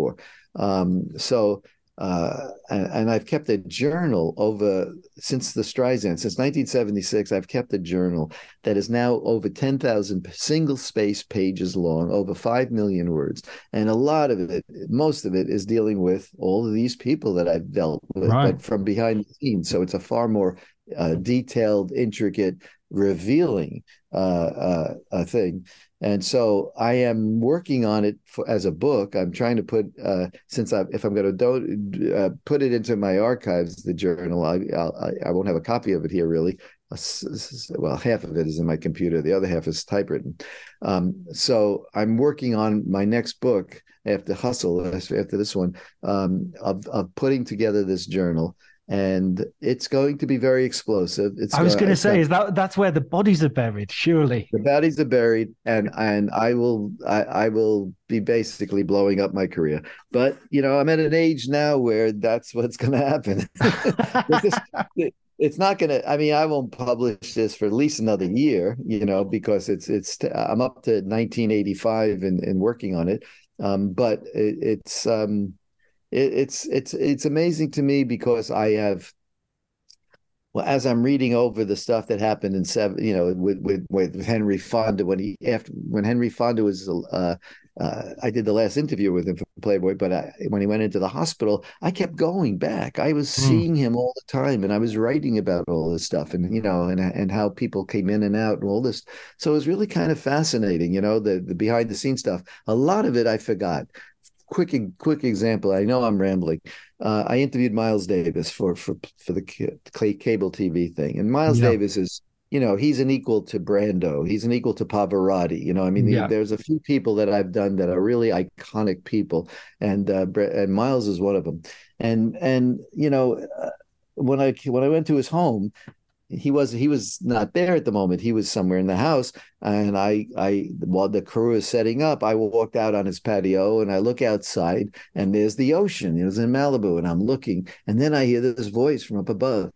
For. Um, so, uh, and, and I've kept a journal over since the Streisand, since 1976. I've kept a journal that is now over 10,000 single space pages long, over 5 million words. And a lot of it, most of it, is dealing with all of these people that I've dealt with, Right. but from behind the scenes. So it's a far more uh, detailed, intricate, revealing uh, uh, uh, thing. And so I am working on it for, as a book. I'm trying to put uh, since I if I'm going to do, uh, put it into my archives, the journal. I, I'll, I won't have a copy of it here really. Well, half of it is in my computer. The other half is typewritten. Um, so I'm working on my next book after Hustle, after this one, um, of of putting together this journal. And it's going to be very explosive. It's I was going to say, is that that's where the bodies are buried? Surely. the bodies are buried, and and I will I, I will be basically blowing up my career. But you know, I'm at an age now where that's what's going to happen. It's just- it's not going to. I mean, I won't publish this for at least another year. You know, because it's it's I'm up to 1985 and and working on it. Um, but it, it's um, it, it's it's it's amazing to me because I have well, as I'm reading over the stuff that happened in seven, you know, with with with Henry Fonda when he after when Henry Fonda was, uh, uh, I did the last interview with him for Playboy, but I, when he went into the hospital, I kept going back. I was Hmm. seeing him all the time, and I was writing about all this stuff, and you know, and and how people came in and out, and all this. So it was really kind of fascinating, you know, the the behind the scenes stuff. A lot of it I forgot. Quick quick example. I know I'm rambling uh, I interviewed Miles Davis for for for the cable TV thing, and Miles Yeah. Davis is, you know, he's an equal to Brando. He's an equal to Pavarotti. You know, I mean, Yeah. there's a few people that I've done that are really iconic people, and uh, and Miles is one of them. And and you know, uh, when I when I went to his home, he was he was not there at the moment. He was somewhere in the house, and I I while the crew is setting up, I walked out on his patio and I look outside, and there's the ocean. It was in Malibu, and I'm looking, and then I hear this voice from up above.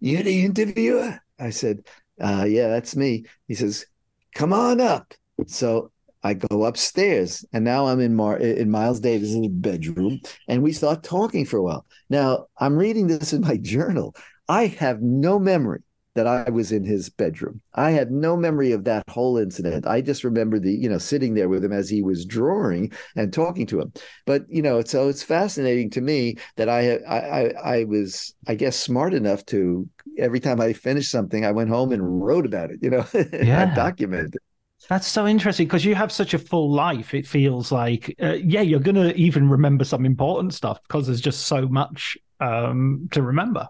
You're the interviewer? I said, uh, "Yeah, that's me." He says, "Come on up." So I go upstairs, and now I'm in Mar in Miles Davis's bedroom, and we start talking for a while. Now I'm reading this in my journal. I have no memory that I was in his bedroom. I had no memory of that whole incident. I just remember the, you know, sitting there with him as he was drawing and talking to him. But you know, so it's fascinating to me that I I I, I was, I guess, smart enough to every time I finished something, I went home and wrote about it. You know, Yeah. I documented. it. That's so interesting because you have such a full life. It feels like, uh, yeah, you're going to even remember some important stuff because there's just so much um, to remember.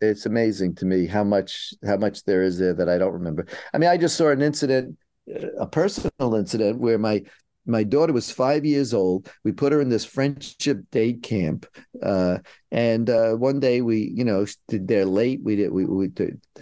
It's amazing to me how much how much there is there that I don't remember. I mean, I just saw an incident, a personal incident where my my daughter was five years old. We put her in this friendship date camp, uh, and uh, one day we, you know, they're late. We did we, we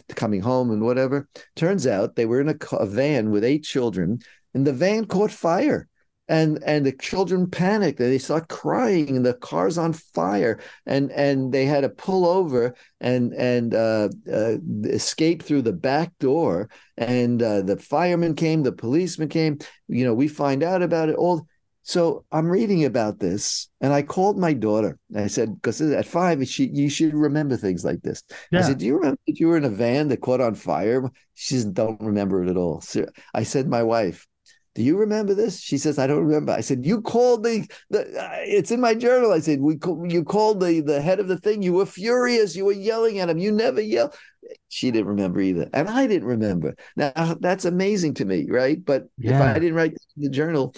coming home and whatever. Turns out they were in a, a van with eight children, and the van caught fire and and the children panicked and they start crying and the car's on fire and and they had to pull over and and uh, uh, escape through the back door and uh, the firemen came the policeman came you know we find out about it all. So i'm reading about this and i called my daughter. I said because at five she you should remember things like this i said do you remember that you were in a van that caught on fire she says don't remember it at all so i said my wife do you remember this? She says, I don't remember. I said, you called the, the uh, it's in my journal. I said, we you called the, the head of the thing. You were furious. You were yelling at him. You never yell. She didn't remember either. And I didn't remember. Now that's amazing to me. Right. But if I didn't write the journal,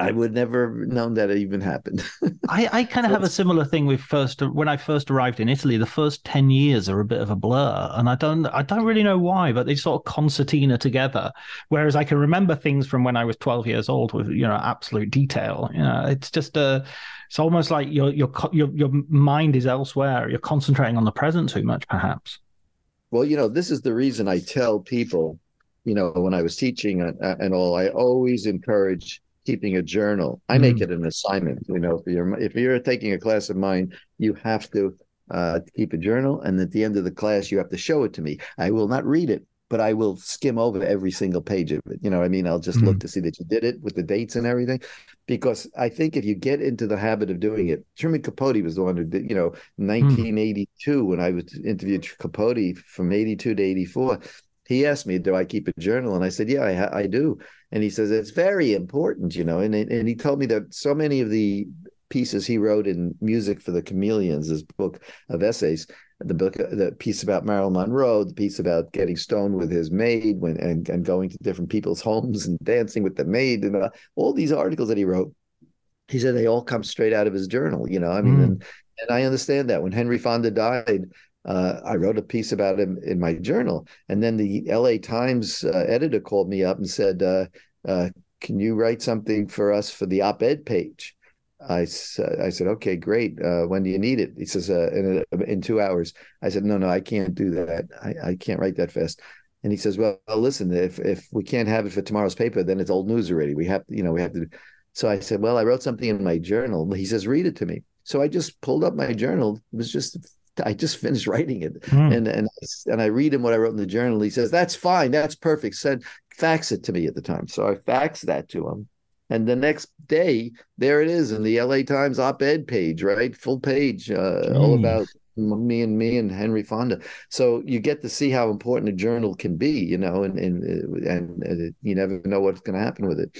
I would never have known that it even happened. I, I kind of have a similar thing with first when I first arrived in Italy. The first ten years are a bit of a blur, and I don't I don't really know why, but they sort of concertina together. Whereas I can remember things from when I was twelve years old with you know absolute detail. You know, it's just a it's almost like your your your your mind is elsewhere. You're concentrating on the present too much, perhaps. Well, you know, this is the reason I tell people, you know, when I was teaching and, and all, I always encourage keeping a journal. I make hmm. it an assignment. You know, if you're if you're taking a class of mine, you have to uh, keep a journal, and at the end of the class, you have to show it to me. I will not read it, but I will skim over every single page of it. You know, what I mean, I'll just look hmm. to see that you did it with the dates and everything, because I think if you get into the habit of doing it, Truman Capote was the one who did. You know, hmm. 1982 when I was interviewed Capote from 82 to 84 he asked me, "Do I keep a journal?" And I said, "Yeah, I, ha- I do." And he says it's very important, you know. And and he told me that so many of the pieces he wrote in Music for the Chameleons, his book of essays, the book, the piece about Marilyn Monroe, the piece about getting stoned with his maid, when and, and going to different people's homes and dancing with the maid, and uh, all these articles that he wrote. He said they all come straight out of his journal, you know. I mean, Mm. and and I understand that when Henry Fonda died, uh, I wrote a piece about him in my journal, and then the L.A. Times uh, editor called me up and said, uh, uh, "Can you write something for us for the op-ed page?" I, I said, okay, great. Uh, when do you need it? He says, uh, in, in two hours. I said, no, no, I can't do that. I, I can't write that fast. And he says, well, well, listen, if if we can't have it for tomorrow's paper, then it's old news already. We have, you know, we have to. So I said, well, I wrote something in my journal. He says, read it to me. So I just pulled up my journal. It was just I just finished writing it, mm. and and and I read him what I wrote in the journal. He says, "That's fine, that's perfect." Said, fax it to me at the time, so I faxed that to him, and the next day, there it is in the L.A. Times op-ed page, right, full page, uh, all about me and me and Henry Fonda. So you get to see how important a journal can be, you know, and and and, and you never know what's going to happen with it.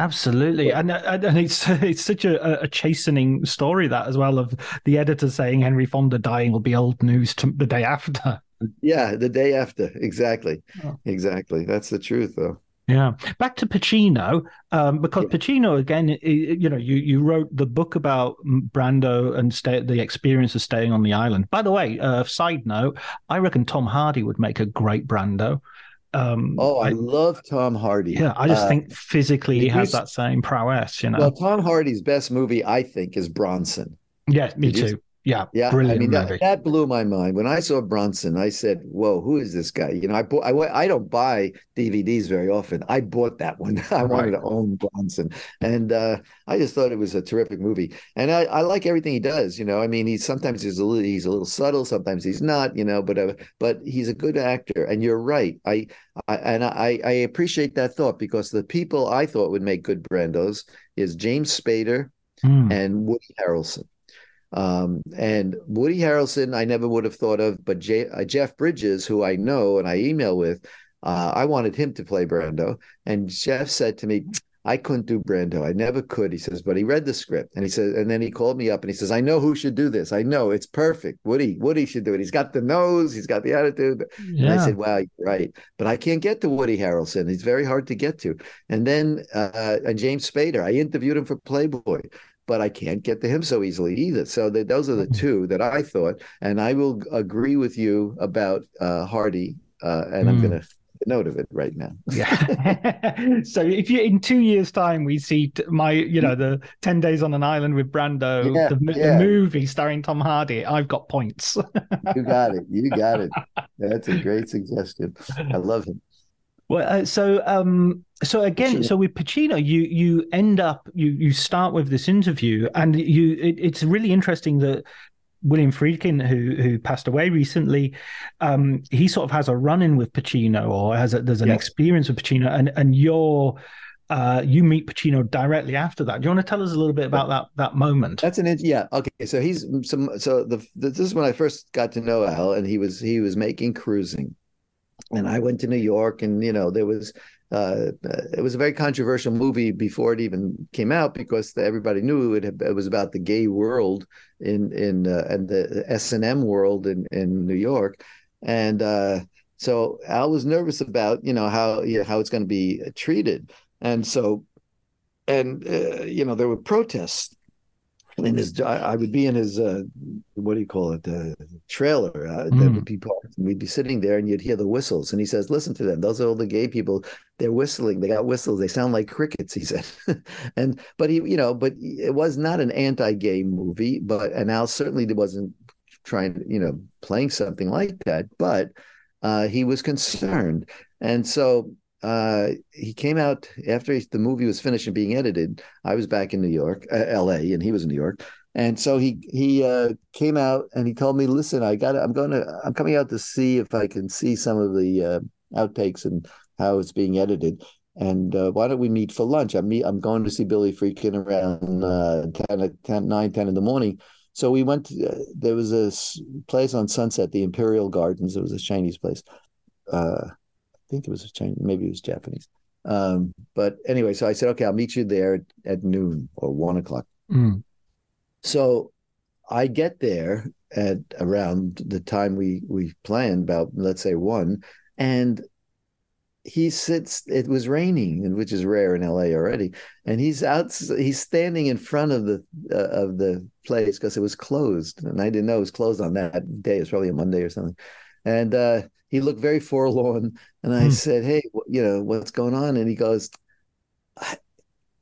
Absolutely, and and it's it's such a, a chastening story that as well of the editor saying Henry Fonda dying will be old news to the day after. Yeah, the day after, exactly, oh. exactly. That's the truth, though. Yeah, back to Pacino, um, because yeah. Pacino again, you know, you you wrote the book about Brando and stay, the experience of staying on the island. By the way, uh, side note, I reckon Tom Hardy would make a great Brando. Um, oh, I, I, love Tom Hardy. Yeah, I just uh, think physically he has that same prowess. You know. Well, Tom Hardy's best movie, I think, is Bronson. Yeah, me Did too. You, yeah, yeah. Brilliant I mean, that, that, blew my mind when I saw Bronson. I said, "Whoa, who is this guy?" You know, I bought. I, I don't buy DVDs very often. I bought that one. I wanted to own Bronson, and uh, I just thought it was a terrific movie. And I, I like everything he does. You know, I mean, he's sometimes he's a little he's a little subtle, sometimes he's not. You know, but uh, but he's a good actor. And you're right. I, I and I I appreciate that thought because the people I thought would make good Brandos is James Spader mm. and Woody Harrelson. Um, and Woody Harrelson, I never would have thought of, but J- uh, Jeff Bridges, who I know and I email with, uh, I wanted him to play Brando. And Jeff said to me, I couldn't do Brando. I never could. He says, but he read the script and he says, and then he called me up and he says, I know who should do this. I know it's perfect. Woody, Woody should do it. He's got the nose, he's got the attitude. Yeah. And I said, Wow, you're right. But I can't get to Woody Harrelson. He's very hard to get to. And then uh, and James Spader, I interviewed him for Playboy but I can't get to him so easily either. So those are the mm-hmm. two that I thought, and I will agree with you about uh, Hardy, uh, and mm. I'm going to note of it right now. yeah. so if you in two years' time we see my, you know, the Ten Days on an Island with Brando, yeah, the, yeah. the, movie starring Tom Hardy, I've got points. you got it. You got it. That's a great suggestion. I love him. Well, uh, so um, so again, so with Pacino, you you end up you you start with this interview, and you it, it's really interesting that William Friedkin, who who passed away recently, um, he sort of has a run in with Pacino, or has a, there's an yes. experience with Pacino, and and you're. Uh, you meet Pacino directly after that. Do you want to tell us a little bit about that that moment? That's an yeah. Okay, so he's some. So the, the this is when I first got to know Al, and he was he was making cruising, and I went to New York, and you know there was uh, it was a very controversial movie before it even came out because everybody knew it, it was about the gay world in in uh, and the S and M world in in New York, and uh, so Al was nervous about you know how you know, how it's going to be treated, and so and uh, you know there were protests in his I, would be in his uh, what do you call it the trailer uh, mm. that would be we'd be sitting there and you'd hear the whistles and he says listen to them. Those are all the gay people. They're whistling. They got whistles. They sound like crickets he said. And but he you know but it was not an anti-gay movie but and Al certainly wasn't trying you know playing something like that but uh, he was concerned. And so uh, he came out after he, the movie was finished and being edited. I was back in New York, uh, L.A., and he was in New York. And so he he uh, came out and he told me, "Listen, I got I'm going to I'm coming out to see if I can see some of the uh, outtakes and how it's being edited. And uh, why don't we meet for lunch? I'm meet, I'm going to see Billy Friedkin around uh, 10, 10, 9, 10 in the morning. So we went. To, there was a place on Sunset, the Imperial Gardens. It was a Chinese place. Uh, think it was a Chinese, maybe it was Japanese. Um, but anyway, so I said, okay, I'll meet you there at, noon or one o'clock. Mm. So I get there at around the time we we planned, about let's say one, and he sits. It was raining, and which is rare in LA already, and he's out. He's standing in front of the uh, of the place because it was closed, and I didn't know it was closed on that day. It was probably a Monday or something, and. uh he looked very forlorn. And I hmm. said, Hey, you know, what's going on? And he goes, I,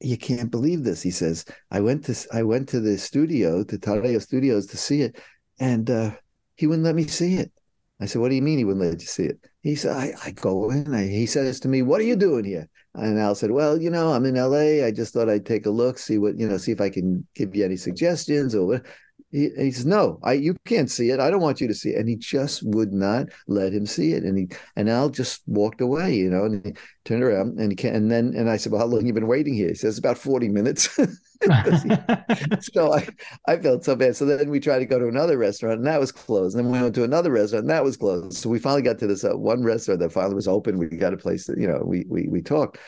you can't believe this. He says, I went to I went to the studio to Todd-AO Studios to see it, and uh, he wouldn't let me see it. I said, What do you mean he wouldn't let you see it? He said, I, I go in. I, he says to me, What are you doing here? And Al said, Well, you know, I'm in LA. I just thought I'd take a look, see what, you know, see if I can give you any suggestions or what he, says, "No, I you can't see it. I don't want you to see it." And he just would not let him see it. And he and Al just walked away, you know, and he turned around and he can and then and I said, "Well, how long you been waiting here?" He says, "About forty minutes." so I I felt so bad. So then we tried to go to another restaurant, and that was closed. And then we went to another restaurant, and that was closed. So we finally got to this uh, one restaurant that finally was open. We got a place that you know we we we talked.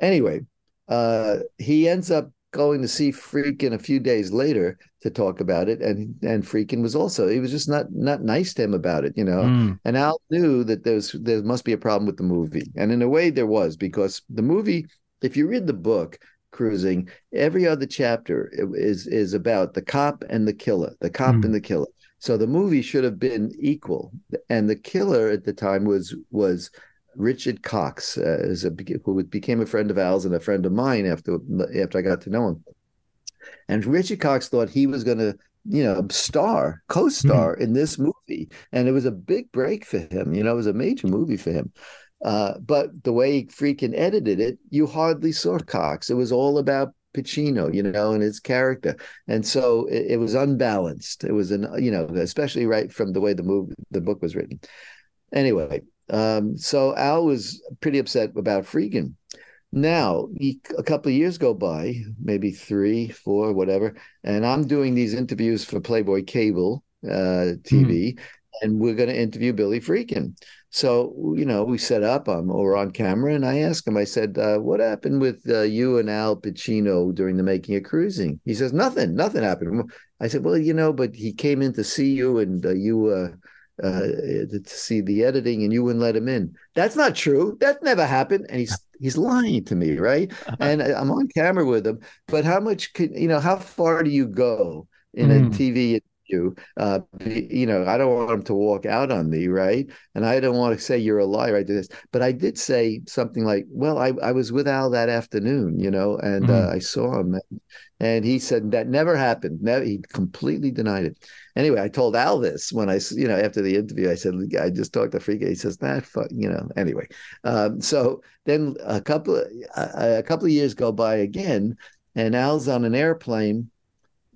Anyway, uh, he ends up going to see Friedkin a few days later to talk about it, and and Friedkin was also he was just not not nice to him about it, you know. Mm. And Al knew that there's there must be a problem with the movie, and in a way there was because the movie, if you read the book Cruising, every other chapter is is about the cop and the killer, the cop mm. and the killer. So the movie should have been equal, and the killer at the time was was Richard Cox, uh, a, who became a friend of Al's and a friend of mine after after I got to know him. And Richard Cox thought he was going to, you know, star, co-star mm. in this movie, and it was a big break for him. You know, it was a major movie for him. Uh, but the way Friedkin edited it, you hardly saw Cox. It was all about Pacino, you know, and his character, and so it, it was unbalanced. It was an, you know, especially right from the way the movie, the book was written. Anyway, um, so Al was pretty upset about Friedkin. Now, he, a couple of years go by, maybe three, four, whatever, and I'm doing these interviews for Playboy Cable uh, TV, mm. and we're going to interview Billy Friedkin. So, you know, we set up, um, or on camera, and I asked him, I said, uh, what happened with uh, you and Al Pacino during the making of Cruising? He says, nothing, nothing happened. I said, well, you know, but he came in to see you and uh, you uh, uh, to see the editing and you wouldn't let him in. That's not true. That never happened. And he's he's lying to me, right? And I'm on camera with him. But how much could you know? How far do you go in mm. a TV you. Uh, you know, I don't want him to walk out on me, right? And I don't want to say you're a liar. I did this, but I did say something like, "Well, I, I was with Al that afternoon, you know, and mm. uh, I saw him." And he said that never happened. Never, he completely denied it. Anyway, I told Al this when I, you know, after the interview, I said, I just talked to Freak. He says, that, fuck, you know, anyway. Um, so then a couple of, a, a couple of years go by again, and Al's on an airplane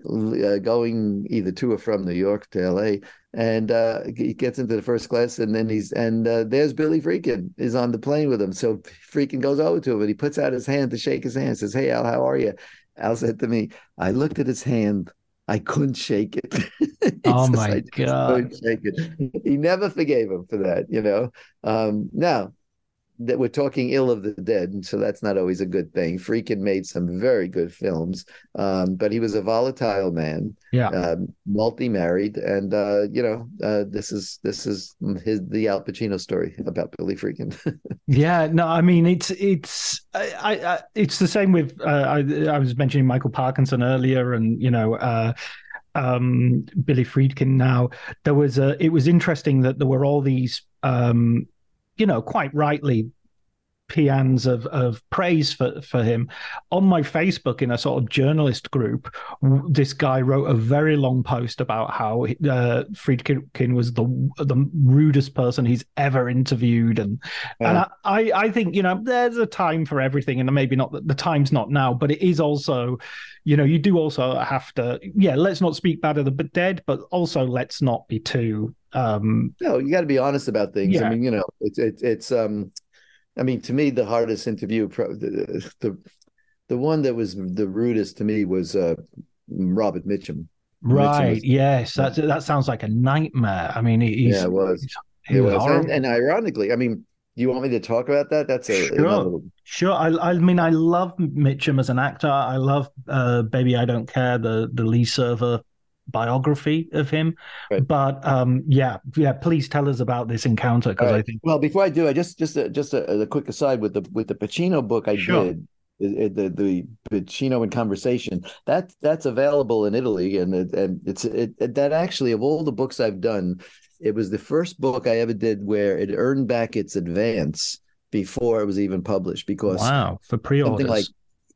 uh, going either to or from New York to LA, and uh, he gets into the first class, and then he's and uh, there's Billy Friedkin is on the plane with him. So Friedkin goes over to him and he puts out his hand to shake his hand. Says, "Hey Al, how are you?" Al said to me, "I looked at his hand." I couldn't shake it. oh says, my god! shake it. He never forgave him for that, you know. Um, now that we're talking ill of the dead, and so that's not always a good thing. Friedkin made some very good films, um, but he was a volatile man, yeah, uh, multi-married, and uh, you know, uh, this is this is his the Al Pacino story about Billy Friedkin. yeah, no, I mean it's it's I, I it's the same with uh, I, I was mentioning Michael Parkinson earlier, and you know uh, um, Billy Friedkin now. There was a. It was interesting that there were all these um, you know, quite rightly peans of, of praise for, for him. On my Facebook, in a sort of journalist group, this guy wrote a very long post about how uh, Friedkin was the the rudest person he's ever interviewed, and yeah. and I, I think you know there's a time for everything, and maybe not the time's not now, but it is also, you know, you do also have to yeah, let's not speak bad of the dead, but also let's not be too um no you got to be honest about things. Yeah. i mean you know it's it's it's um i mean to me the hardest interview the, the the one that was the rudest to me was uh robert mitchum. Right was, yes. That that sounds like a nightmare. I mean he's, yeah it was. it was. And, and, ironically i mean do you want me to talk about that? That's a sure. another... sure. I, I mean i love mitchum as an actor. I love uh baby i don't care the the lee server biography of him. Right. But um, yeah, yeah. Please tell us about this encounter because right. I think. Well, before I do, I just just a, just a, a, quick aside with the with the Pacino book I sure. did. The, the Pacino in conversation that that's available in Italy and it, and it's it, that actually of all the books I've done it was the first book I ever did where it earned back its advance before it was even published because wow for pre-orders something like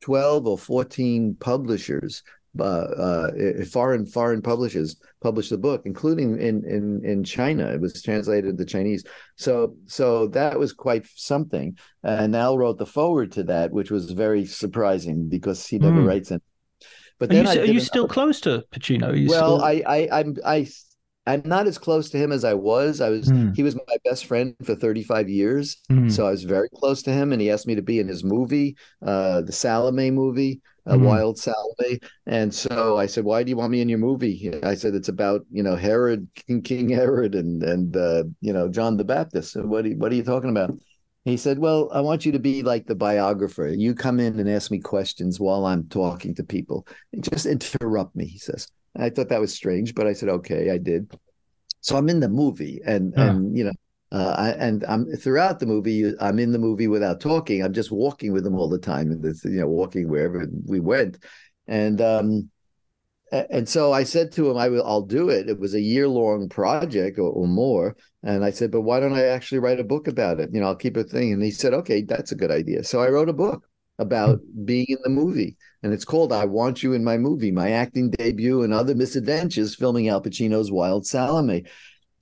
12 or 14 publishers uh, uh, foreign foreign publishers published the book, including in in in China. It was translated to Chinese. So so that was quite something. And Al wrote the foreword to that, which was very surprising because he never mm. writes it. But are then you, are you still close to Pacino? well, still... I I I'm I I'm not as close to him as I was. I was mm. he was my best friend for 35 years. Mm. So I was very close to him and he asked me to be in his movie, uh the Salome movie, uh, mm. Wild Salome. And so I said, "Why do you want me in your movie?" I said, "It's about, you know, Herod, King, King Herod and and uh, you know, John the Baptist." And what are, what are you talking about? He said, Well, I want you to be like the biographer. You come in and ask me questions while I'm talking to people. Just interrupt me, he says. I thought that was strange, but I said, okay, I did. So I'm in the movie, and yeah. and you know, uh, I, and I'm throughout the movie. I'm in the movie without talking. I'm just walking with them all the time, and this, you know, walking wherever we went, and um, and so I said to him, I will, I'll do it. It was a year long project or, or, more. And I said, but why don't I actually write a book about it? You know, I'll keep a thing. And he said, okay, that's a good idea. So I wrote a book about being in the movie. And it's called I Want You in My Movie, my acting debut and other misadventures filming Al Pacino's Wild Salome.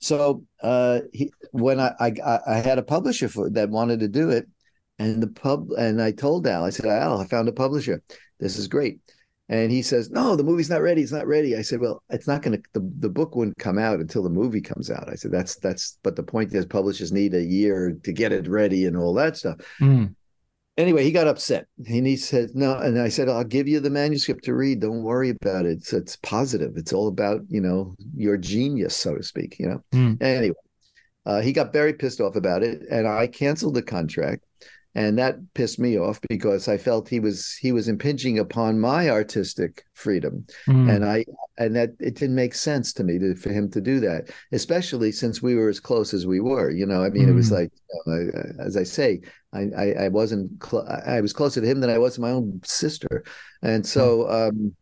So uh, he, when I, I, I had a publisher for, that wanted to do it, and the pub and I told Al, I said, Al, I found a publisher. This is great. And he says, No, the movie's not ready. It's not ready. I said, Well, it's not gonna the, the book wouldn't come out until the movie comes out. I said, That's that's but the point is publishers need a year to get it ready and all that stuff. Mm anyway, he got upset and he said, No. And I said, I'll give you the manuscript to read. Don't worry about it. It's, it's positive. It's all about, you know, your genius, so to speak, you know. Mm. Anyway, uh, he got very pissed off about it. And I canceled the contract and that pissed me off because I felt he was he was impinging upon my artistic freedom, mm. and I and that it didn't make sense to me to, for him to do that, especially since we were as close as we were. You know, I mean, mm. it was mm. like you know, as I say, I I, I wasn't cl- I was closer to him than I was to my own sister, and so mm. um,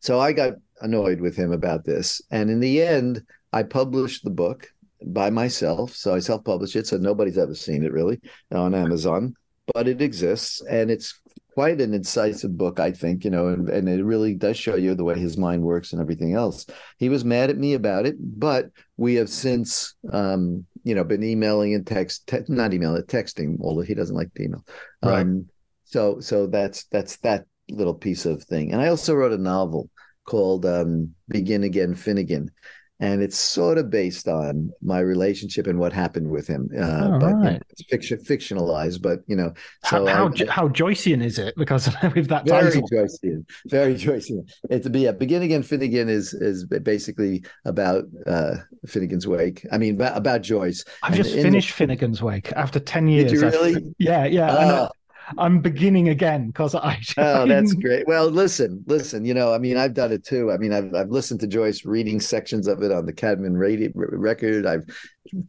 so I got annoyed with him about this, and in the end, I published the book by myself. So I self publish it. So nobody's ever seen it really on Amazon, but it exists and it's quite an incisive book, I think, you know, and, and it really does show you the way his mind works and everything else. He was mad at me about it, but we have since, um, you know, been emailing and text, te- not emailing, texting, although he doesn't like the email. Right. Um, so, so that's, that's that little piece of thing. And I also wrote a novel called um, Begin Again Finnegan and it's sort of based on my relationship and what happened with him. Uh, but right. you know, it's fiction, fictionalized, but you know, so how how, I, how Joycean is it? Because with that very title, Joycean, very Joycean. It's be yeah, Begin Again Finnegan is is basically about uh, Finnegan's Wake. I mean, about, about Joyce. I've and just finished the, Finnegan's Wake after ten years. Did you really? I, yeah, yeah. Uh, I'm beginning again because I. oh, that's great. Well, listen, listen. You know, I mean, I've done it too. I mean, I've I've listened to Joyce reading sections of it on the Caedmon radio record. I've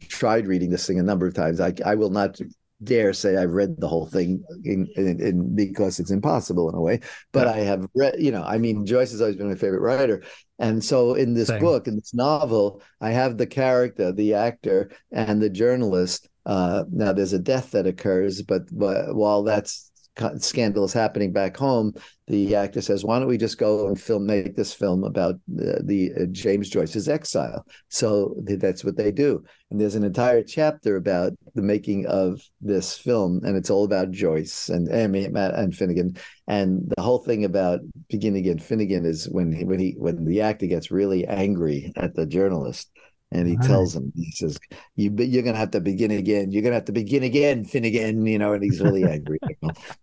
tried reading this thing a number of times. I I will not dare say I've read the whole thing in, in, in because it's impossible in a way. But yeah. I have read. You know, I mean, Joyce has always been my favorite writer. And so in this Same. book, in this novel, I have the character, the actor, and the journalist uh, now there's a death that occurs, but, but while that's scandal is happening back home, the actor says, "Why don't we just go and film make this film about the uh, James Joyce's exile?" So that's what they do, and there's an entire chapter about the making of this film, and it's all about Joyce and Amy Matt and Finnegan, and the whole thing about beginning again. Finnegan is when he, when he when the actor gets really angry at the journalist and he tells him, he says, "You, you're gonna have to begin again. You're gonna have to begin again, Finnegan." You know, and he's really angry.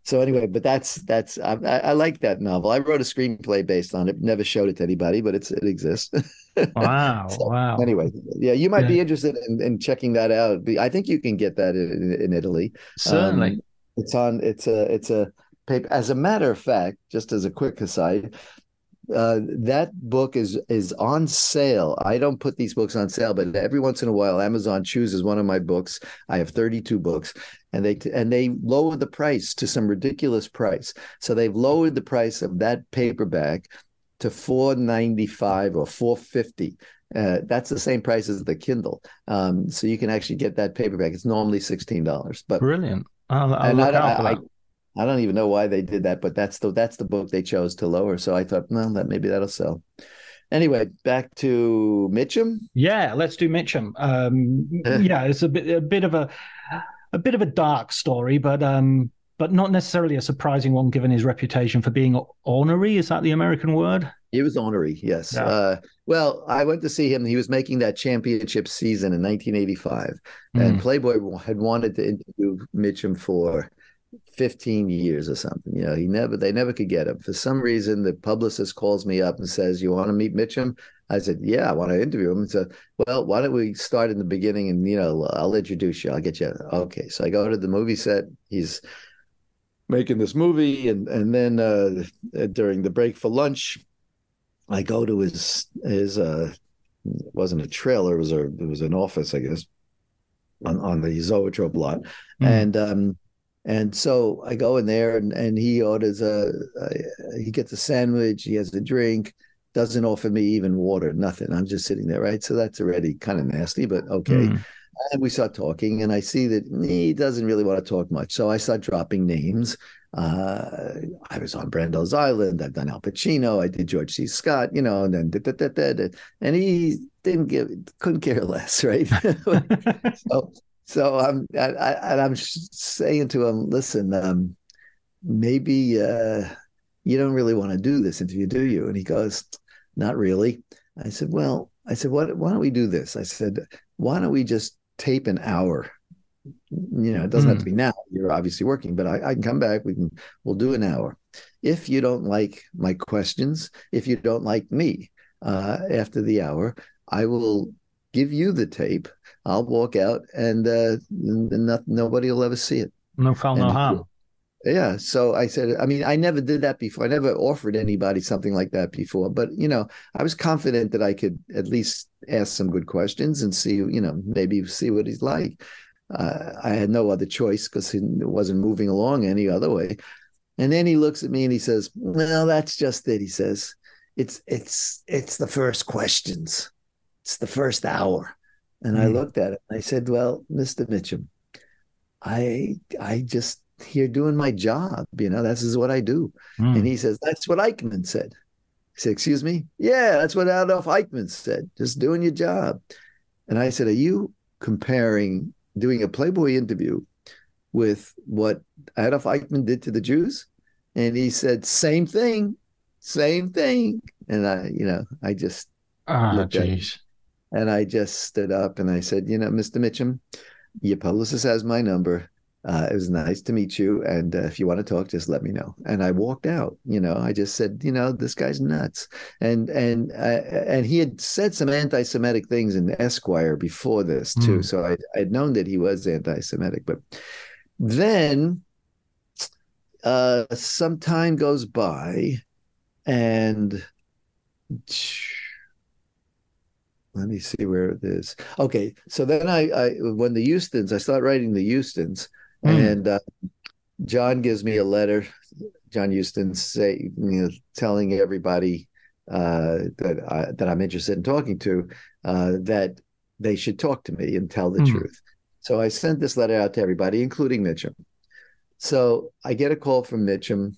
so anyway, but that's that's I, I, like that novel. I wrote a screenplay based on it. Never showed it to anybody, but it's it exists. wow! so, wow. Anyway, yeah, you might yeah. be interested in, in, checking that out. I think you can get that in, in Italy. Certainly, um, it's on. It's a. It's a paper. As a matter of fact, just as a quick aside, uh, that book is is on sale. I don't put these books on sale, but every once in a while, Amazon chooses one of my books. I have 32 books, and they and they lower the price to some ridiculous price. So they've lowered the price of that paperback to 495 or 450. Uh, that's the same price as the Kindle. Um, so you can actually get that paperback. It's normally $16, but brilliant. I'll, I'll look I, out for I. I don't even know why they did that, but that's the that's the book they chose to lower. So I thought, well, that maybe that'll sell. Anyway, back to Mitchum. Yeah, let's do Mitchum. Um, yeah, it's a bit a bit of a a bit of a dark story, but um, but not necessarily a surprising one given his reputation for being ornery. Is that the American word? He was ornery, yes. Yeah. Uh, well, I went to see him. He was making that championship season in 1985, mm. and Playboy had wanted to interview Mitchum for 15 years or something. You know, he never they never could get him. For some reason, the publicist calls me up and says, "You want to meet Mitchum?" I said, "Yeah, I want to interview him." And so, well, why don't we start in the beginning and you know, I'll introduce you. I'll get you. Okay, so I go to the movie set. He's making this movie, and and then uh, during the break for lunch, I go to his his uh, it wasn't a trailer, it was a it was an office, I guess, on on the Zoetrope lot, mm. and um and so I go in there and, and he orders a, a, he gets a sandwich, he has a drink, doesn't offer me even water, nothing. I'm just sitting there, right? So that's already kind of nasty, but okay. Mm. And we start talking, and I see that he doesn't really want to talk much. So I start dropping names. Uh, I was on Brando's Island. I've done Al Pacino. I did George C. Scott, you know, and then da, da, da, and he didn't give, couldn't care less, right? so so I'm I, I, and I'm saying to him, listen, um, maybe uh, you don't really want to do this interview, do you? And he goes, not really. I said, well, I said, what? Why don't we do this? I said, why don't we just tape an hour? You know, it doesn't mm. have to hmm. be now. You're obviously working, but I, I can come back. We can. We'll do an hour. If you don't like my questions, if you don't like me uh, after the hour, I will give you the tape I'll walk out and uh, not, nobody will ever see it. No foul, no harm. Yeah. So I said, I mean, I never did that before. I never offered anybody something like that before. But, you know, I was confident that I could at least ask some good questions and see, you know, maybe see what he's like. Uh, I had no other choice because he wasn't moving along any other way. And then he looks at me and he says, "Well, that's just it." He says, "It's it's it's the first questions. It's the first hour." And. I looked at it and I said, Well, Mr. Mitchum, I I just here doing my job, you know, this is what I do. Mm. And he says, That's what Eichmann said. I said, Excuse me? Yeah, that's what Adolf Eichmann said. Just doing your job. And I said, Are you comparing doing a Playboy interview with what Adolf Eichmann did to the Jews? And he said, Same thing, same thing. And I, you know, I just Ah, oh, jeez. And I just stood up and I said, you know, Mr. Mitchum, your publicist has my number. Uh, it was nice to meet you. And uh, if you want to talk, just let me know. And I walked out. You know, I just said, you know, this guy's nuts. And and uh, and he had said some anti-Semitic things in Esquire before this too. Mm. So I I'd known that he was anti-Semitic. But then uh, some time goes by, and let me see where it is. Okay, so then I, I when the Hustons, I start writing the Hustons, mm. and uh, John gives me a letter. John Huston say, you know, telling everybody uh, that I, that I'm interested in talking to uh, that they should talk to me and tell the mm. truth. So I sent this letter out to everybody, including Mitchum. So I get a call from Mitchum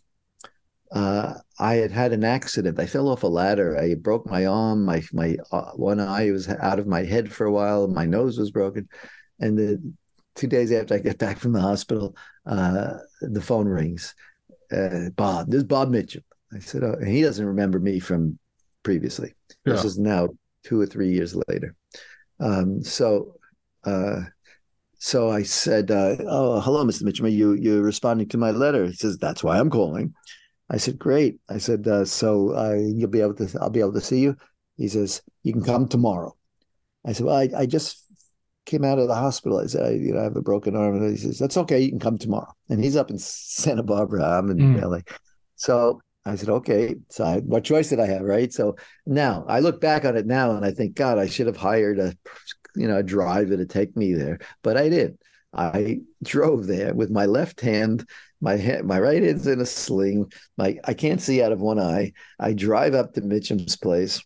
uh, I had had an accident. I fell off a ladder. I broke my arm. My my uh, one eye was out of my head for a while. My nose was broken, and the two days after I get back from the hospital, uh, the phone rings. Uh, Bob, this is Bob Mitchum. I said, oh, and he doesn't remember me from previously. Yeah. This is now two or three years later. Um, so, uh, so I said, uh, "Oh, hello, Mr. Mitchum. Are you you responding to my letter?" He says, "That's why I'm calling." I said, "Great." I said, uh, "So uh, you'll be able to, I'll be able to see you." He says, "You can come tomorrow." I said, "Well, I, I just came out of the hospital. I said, I, you know, I have a broken arm." And he says, "That's okay. You can come tomorrow." And he's up in Santa Barbara. I'm in mm. LA. So I said, "Okay." So I, what choice did I have, right? So now I look back on it now, and I think, God, I should have hired a, you know, a driver to take me there, but I didn't. I drove there with my left hand my hand, my right hand's in a sling. My I can't see out of one eye. I drive up to Mitchum's place,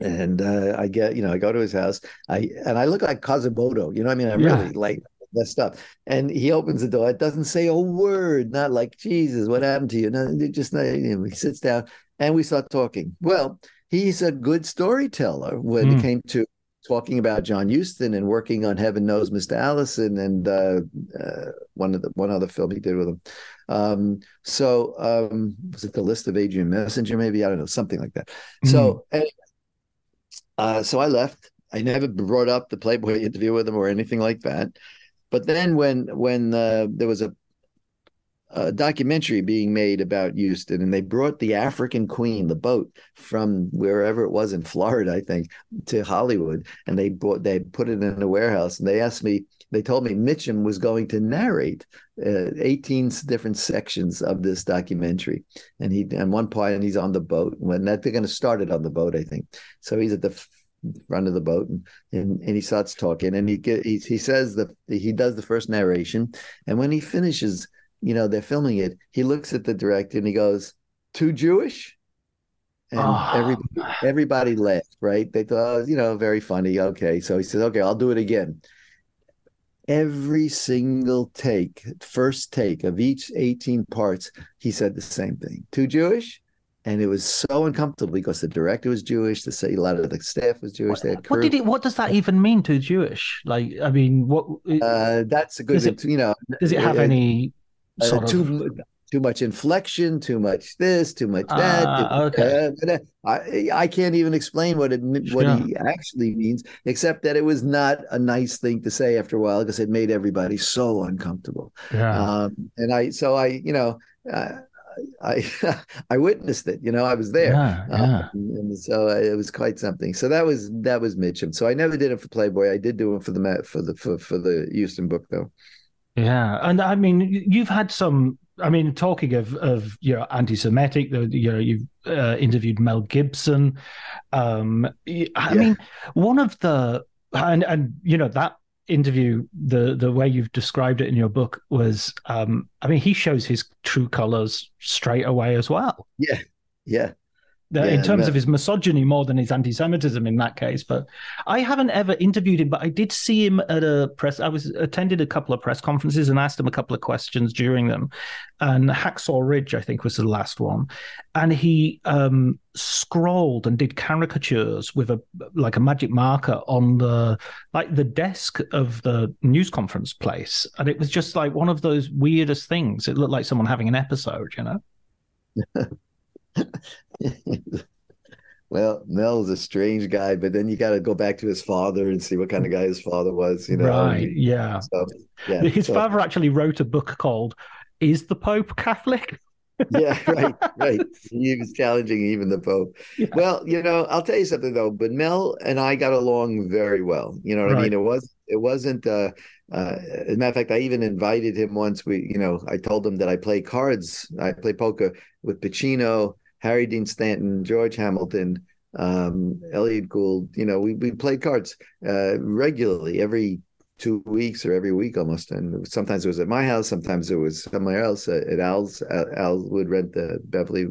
and uh, I get you know I go to his house. I and I look like Quasimodo. You know I mean? I'm yeah. really like messed up. And he opens the door. It doesn't say a word. Not like Jesus, what happened to you? No, just you know, he sits down and we start talking. Well, he's a good storyteller when mm. it came to talking about John Huston and working on Heaven Knows Mr. Allison and uh, uh, one of the one other film he did with him. Um, so um, was it the list of Adrian Messenger? Maybe I don't know something like that. Mm. So anyway, uh, so I left. I never brought up the Playboy interview with him or anything like that. But then when when uh, there was a a documentary being made about Huston, and they brought the African Queen, the boat, from wherever it was in Florida, I think, to Hollywood, and they bought they put it in a warehouse, and they asked me, they told me Mitchum was going to narrate uh, 18 different sections of this documentary, and he and one part, and he's on the boat when that they're going to start it on the boat, I think. So he's at the front of the boat and, and, and he starts talking and he he, he says that he does the first narration and when he finishes you know, they're filming it. He looks at the director and he goes, "Too Jewish," and oh, everybody, everybody laughed. Right? They thought, oh, you know, very funny. Okay, so he says, "Okay, I'll do it again." Every single take, first take of each 18 parts, he said the same thing. Too Jewish? and it was so uncomfortable because the director was Jewish. The say a lot of the staff was Jewish. What, what did it? What does that even mean to Jewish? Like, I mean, what? Uh, that's a good. It, you know, does it have any uh, too too much inflection, too much this, too much that. Ah, okay. Uh, I I can't even explain what it what yeah. he actually means, except that it was not a nice thing to say after a while because it made everybody so uncomfortable. Yeah. Um, and I so I you know. Uh, I I witnessed it. You know, I was there, yeah, yeah. Um, and so it was quite something. So that was that was Mitchum. So I never did it for Playboy. I did do it for the for the for, for the Huston book though. Yeah, and I mean, you've had some. I mean, talking of of you know anti-Semitic, you know, you've uh, interviewed Mel Gibson. Um, I yeah. mean, one of the and and you know that interview, the the way you've described it in your book was, um, I mean, he shows his true colors straight away as well. Yeah, yeah yeah, in terms of his misogyny more than his anti-Semitism in that case. But I haven't ever interviewed him, but I did see him at a press. I was attended a couple of press conferences and asked him a couple of questions during them. And Hacksaw Ridge, I think, was the last one, and he um, scrolled and did caricatures with a like a magic marker on the like the desk of the news conference place, and it was just like one of those weirdest things. It looked like someone having an episode, you know. well, Mel's a strange guy, but then you got to go back to his father and see what kind of guy his father was. You know, right? Yeah. So, yeah. His so, father actually wrote a book called "Is the Pope Catholic?" yeah, right, right. He was challenging even the Pope. Yeah. Well, you know, I'll tell you something though. But Mel and I got along very well. You know what right. I mean? It was it wasn't. Uh, uh, as a matter of fact, I even invited him once. We, you know, I told him that I play cards. I play poker with Pacino Harry Dean Stanton, George Hamilton, um, Elliott Gould. You know, we we played cards uh, regularly every two weeks or every week almost. And sometimes it was at my house, sometimes it was somewhere else uh, at Al's. Al would rent the Beverly.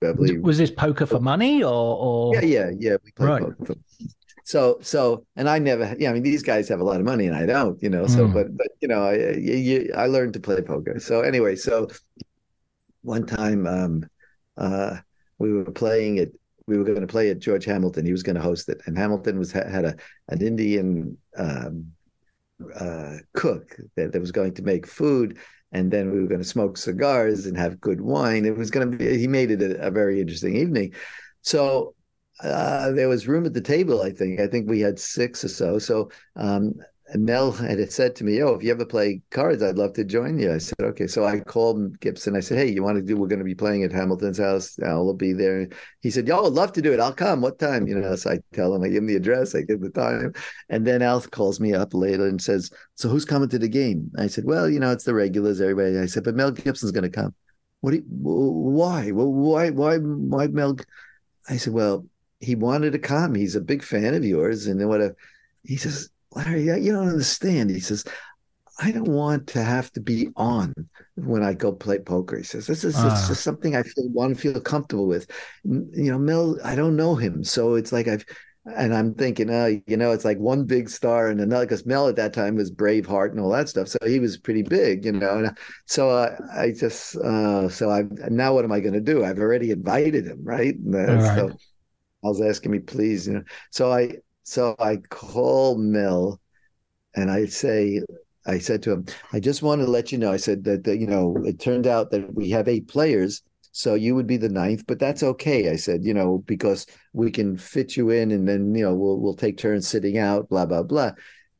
Beverly. Was this poker for money or? or... Yeah, yeah, yeah. We played right. poker. For... So, so, and I never, yeah, I mean, these guys have a lot of money and I don't, you know, so, mm. but, but, you know, I, I, I learned to play poker. So anyway, so one time, um, uh, we were playing it. We were going to play at George Hamilton. He was going to host it, and Hamilton was had a an Indian um, uh, cook that, that was going to make food, and then we were going to smoke cigars and have good wine. It was going to be. He made it a, a very interesting evening. So uh, there was room at the table. I think. I think we had six or so. So um, Mel had said to me, "Oh, if you ever play cards, I'd love to join you." I said, "Okay." So I called Gibson. I said, "Hey, you want to do? We're going to be playing at Hamilton's house. I'll be there." He said, "Y'all would love to do it. I'll come. What time?" You know. So I tell him, I give him the address, I give the time, and then Al calls me up later and says, "So who's coming to the game?" I said, "Well, you know, it's the regulars, everybody." I said, "But Mel Gibson's going to come." What? Do you, why? Well, why? Why? Why Mel? I said, "Well, he wanted to come. He's a big fan of yours, and then what? A, he says." Larry, you don't understand. He says, I don't want to have to be on when I go play poker. He says, this is uh. it's just something I feel, want to feel comfortable with. You know, Mel, I don't know him. So it's like I've, and I'm thinking, oh, you know, it's like one big star and another. Because Mel at that time was Braveheart and all that stuff, so he was pretty big, you know. And so uh, I just, uh, so I now what am I going to do? I've already invited him, right? right. So I was asking me, please, you know. So I, so I call Mel, and I say, I said to him, I just want to let you know. I said that, that you know, it turned out that we have eight players so you would be the ninth, but that's okay. I said, you know, because we can fit you in and then, you know, we'll, we'll take turns sitting out, blah, blah, blah.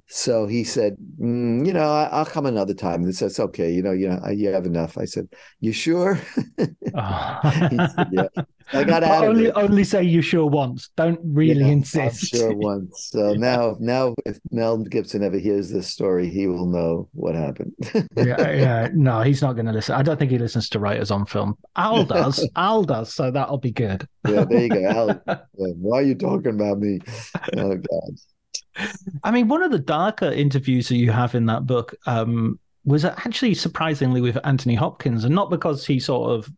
So he said, mm, you know, I, will come another time. And says, okay, you know, you know, you have enough. I said, you sure? oh. said, yeah. I got out. Only, only say you sure once. Don't really yeah, insist. I'm sure once. So now, now, if Mel Gibson ever hears this story, he will know what happened. yeah, yeah. No, he's not going to listen. I don't think he listens to writers on film. Al does. Al does. So that'll be good. yeah, there you go. Al, why are you talking about me? Oh God. I mean, one of the darker interviews that you have in that book um, was actually surprisingly with Anthony Hopkins, and not because he sort of,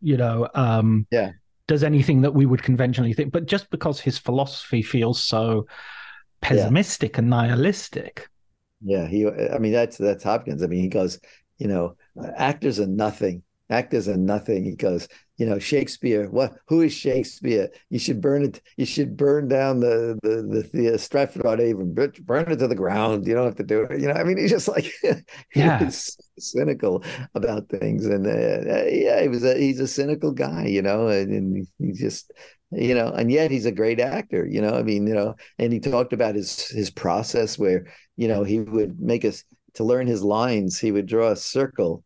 you know, um, yeah, does anything that we would conventionally think, but just because his philosophy feels so pessimistic yeah. and nihilistic. Yeah, he. I mean, that's that's Hopkins. I mean, he goes, you know, actors are nothing. Actors are nothing. He goes, you know Shakespeare. What? Who is Shakespeare? You should burn it. You should burn down the the the, the Stratford on Avon. Burn it to the ground. You don't have to do it. You know. I mean, he's just like yeah. he's cynical about things, and uh, uh, yeah, he was a he's a cynical guy. You know, and, and he just you know, and yet he's a great actor. You know, I mean, you know, and he talked about his his process where you know he would make us to learn his lines. He would draw a circle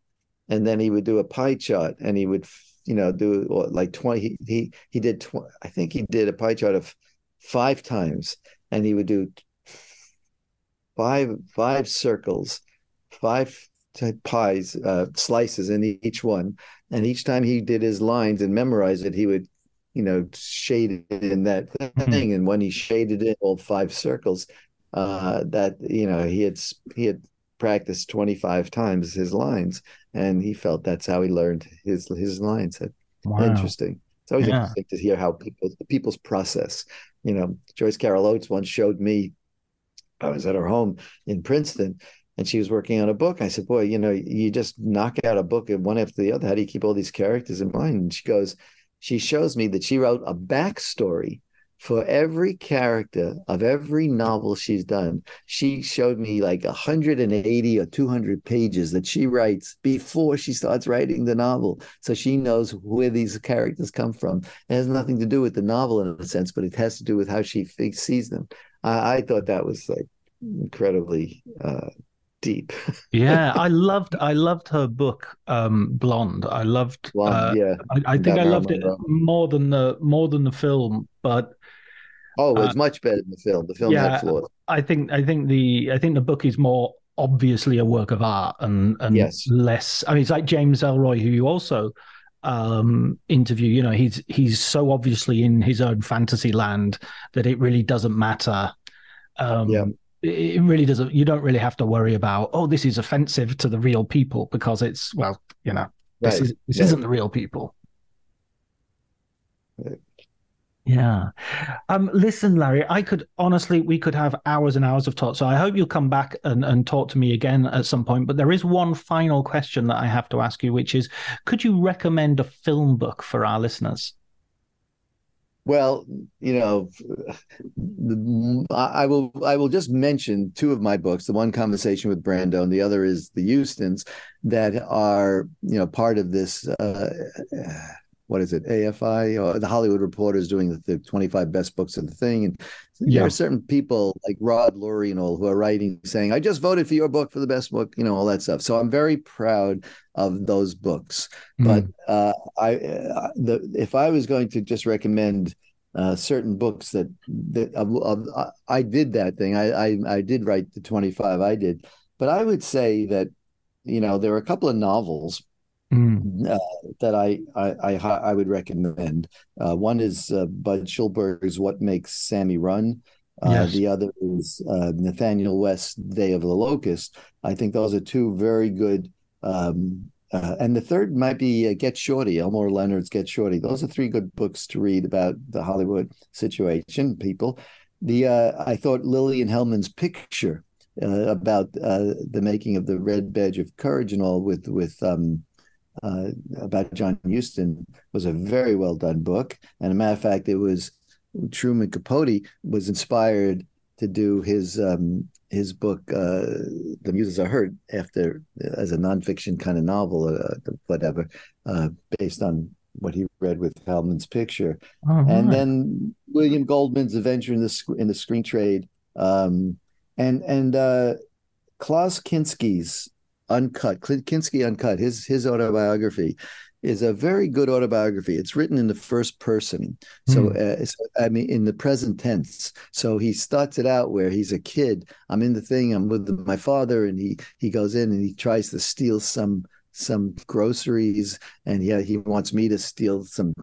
and then he would do a pie chart and he would you know do like 20 he he, he did tw- i think he did a pie chart of five times and he would do five five circles five pies uh, slices in each one and each time he did his lines and memorized it he would you know shade it in that thing and when he shaded in all five circles uh that you know he had he had practiced 25 times his lines and he felt that's how he learned his his lines. Wow. interesting. It's always yeah. interesting to hear how people people's process. You know joyce carol oates once showed me i was at her home in princeton and she was working on a book. I said boy you know you just knock out a book one after the other. How do you keep all these characters in mind? And she goes she shows me that she wrote a backstory for every character of every novel she's done, she showed me like 180 or 200 pages that she writes before she starts writing the novel. So she knows where these characters come from. It has nothing to do with the novel in a sense, but it has to do with how she sees them. I, I thought that was like incredibly uh, deep. yeah, I loved I loved her book um, Blonde. I loved Blonde, uh, yeah. I, I think I loved it more than the more than the film, but Oh, it's uh, much better than the film. The film yeah, had flaws. I think I think the I think the book is more obviously a work of art and and yes. less. I mean, it's like James Ellroy, who you also um interview you know he's he's so obviously in his own fantasy land that it really doesn't matter um yeah it really doesn't you don't really have to worry about oh this is offensive to the real people because it's well you know this right. is this yeah. isn't the real people yeah. Um, listen, Larry, I could honestly, we could have hours and hours of talk. So I hope you'll come back and, and talk to me again at some point. But there is one final question that I have to ask you, which is could you recommend a film book for our listeners? Well, you know, I will. I will just mention two of my books. The one, "Conversation with Brando," and the other is "The Hustons," that are you know part of this uh, what is it AFI or the Hollywood Reporter is doing the, the 25 best books of the thing and yeah. there are certain people like Rod Lurie and all who are writing saying I just voted for your book for the best book you know all that stuff so I'm very proud of those books mm. but uh, I uh, the if I was going to just recommend uh, certain books that that uh, I did that thing I, I I did write the 25 I did but I would say that you know there are a couple of novels Mm. Uh, that I, I, I I would recommend. Uh, one is uh, Budd Schulberg's "What Makes Sammy Run." Uh, yes. The other is uh, Nathanael West's "Day of the Locust." I think those are two very good um, uh, and the third might be uh, Get Shorty, Elmore Leonard's Get Shorty. Those are three good books to read about the Hollywood situation, people. The uh, I thought Lillian Hellman's picture uh, about uh, the making of the Red Badge of Courage and all with with um, uh, about John Huston was a very well done book. And a matter of fact, it was Truman Capote was inspired to do his um, his book uh, "The Muses Are Heard" after as a nonfiction kind of novel, uh, whatever, uh, based on what he read with Hellman's picture. Oh, and then William Goldman's Adventure in the in the Screen Trade, um, and and uh, Klaus Kinski's Uncut, Kinski Uncut, his his autobiography is a very good autobiography. It's written in the first person, so, mm. uh, so, I mean in the present tense. So he starts it out where he's a kid. I'm in the thing. I'm with my father, and he he goes in and he tries to steal some some groceries, and yeah, he wants me to steal some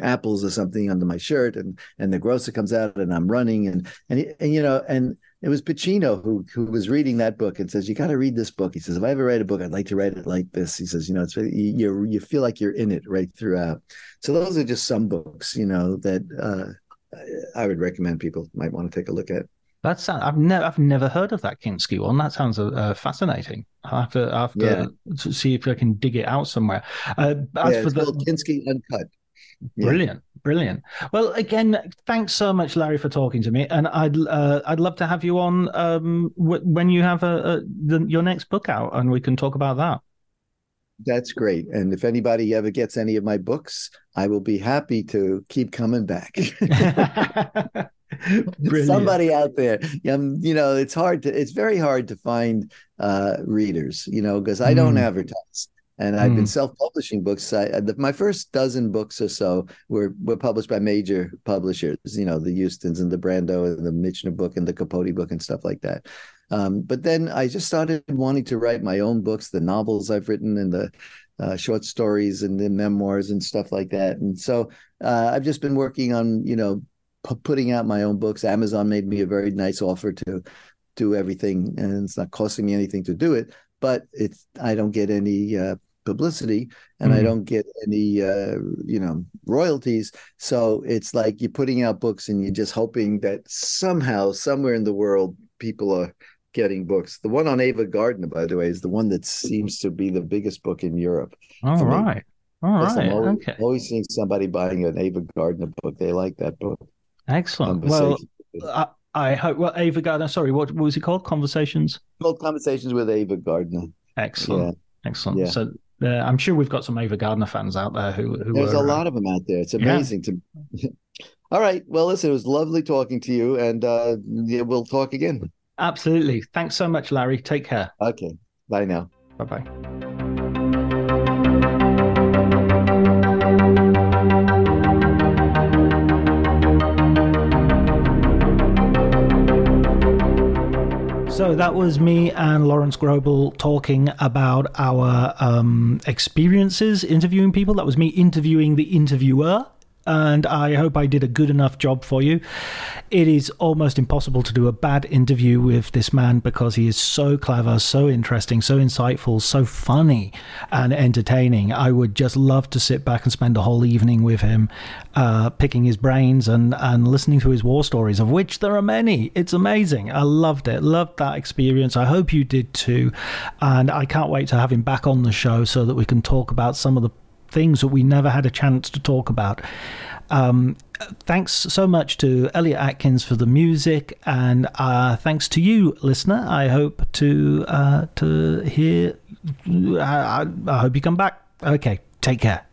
apples or something under my shirt, and and the grocer comes out, and I'm running, and and, and you know, and it was Pacino who who was reading that book and says, "You got to read this book." He says, "If I ever write a book, I'd like to write it like this." He says, "You know, it's you you feel like you're in it right throughout." So those are just some books, you know, that uh, I would recommend people might want to take a look at. That's I've never I've never heard of that Kinski one. That sounds uh, fascinating. I have to I have to, yeah. see if I can dig it out somewhere. Uh, as yeah, for the Kinski Uncut. Brilliant, yeah. brilliant. Well, again, thanks so much, Larry, for talking to me, and I'd uh, I'd love to have you on um, w- when you have a, a the, your next book out, and we can talk about that. That's great. And if anybody ever gets any of my books, I will be happy to keep coming back. Somebody out there, um, you know, it's hard to, it's very hard to find uh, readers, you know, because I don't mm. advertise and I've been hmm. self-publishing books. I, the, my first dozen books or so were were published by major publishers, you know, the Hustons and the Brando and the Michener book and the Capote book and stuff like that. Um, but then I just started wanting to write my own books, the novels I've written and the uh, short stories and the memoirs and stuff like that. And so uh, I've just been working on, you know, p- putting out my own books. Amazon made me a very nice offer to do everything, and it's not costing me anything to do it but it's I don't get any uh, publicity and mm-hmm. I don't get any uh, you know royalties. So it's like you're putting out books and you're just hoping that somehow, somewhere in the world, people are getting books. The one on Ava Gardner, by the way, is the one that seems to be the biggest book in Europe. All right. Me. All right. I'm always, okay. always seeing somebody buying an Ava Gardner book. They like that book. Excellent. Well, I, I, hope. Well, Ava Gardner. Sorry, what, what was it called? Conversations. It's called Conversations with Ava Gardner. Excellent. Yeah. Excellent. Yeah. So uh, I'm sure we've got some Ava Gardner fans out there who. who There's are, a lot of them out there. It's amazing yeah. to. All right. Well, listen, it was lovely talking to you, and uh, yeah, we'll talk again. Absolutely. Thanks so much, Larry. Take care. Okay. Bye now. Bye bye. So that was me and Lawrence Grobel talking about our um, experiences interviewing people. That was me interviewing the interviewer and I hope I did a good enough job for you. It is almost impossible to do a bad interview with this man because he is so clever, so interesting, so insightful, so funny and entertaining. I would just love to sit back and spend a whole evening with him, uh, picking his brains and, and listening to his war stories, of which there are many. It's amazing. I loved it. Loved that experience. I hope you did too. And I can't wait to have him back on the show so that we can talk about some of the things that we never had a chance to talk about. Um, thanks so much to Elliot Atkins for the music, and uh, thanks to you, listener. I hope to uh, to hear. I, I hope you come back. Okay, take care.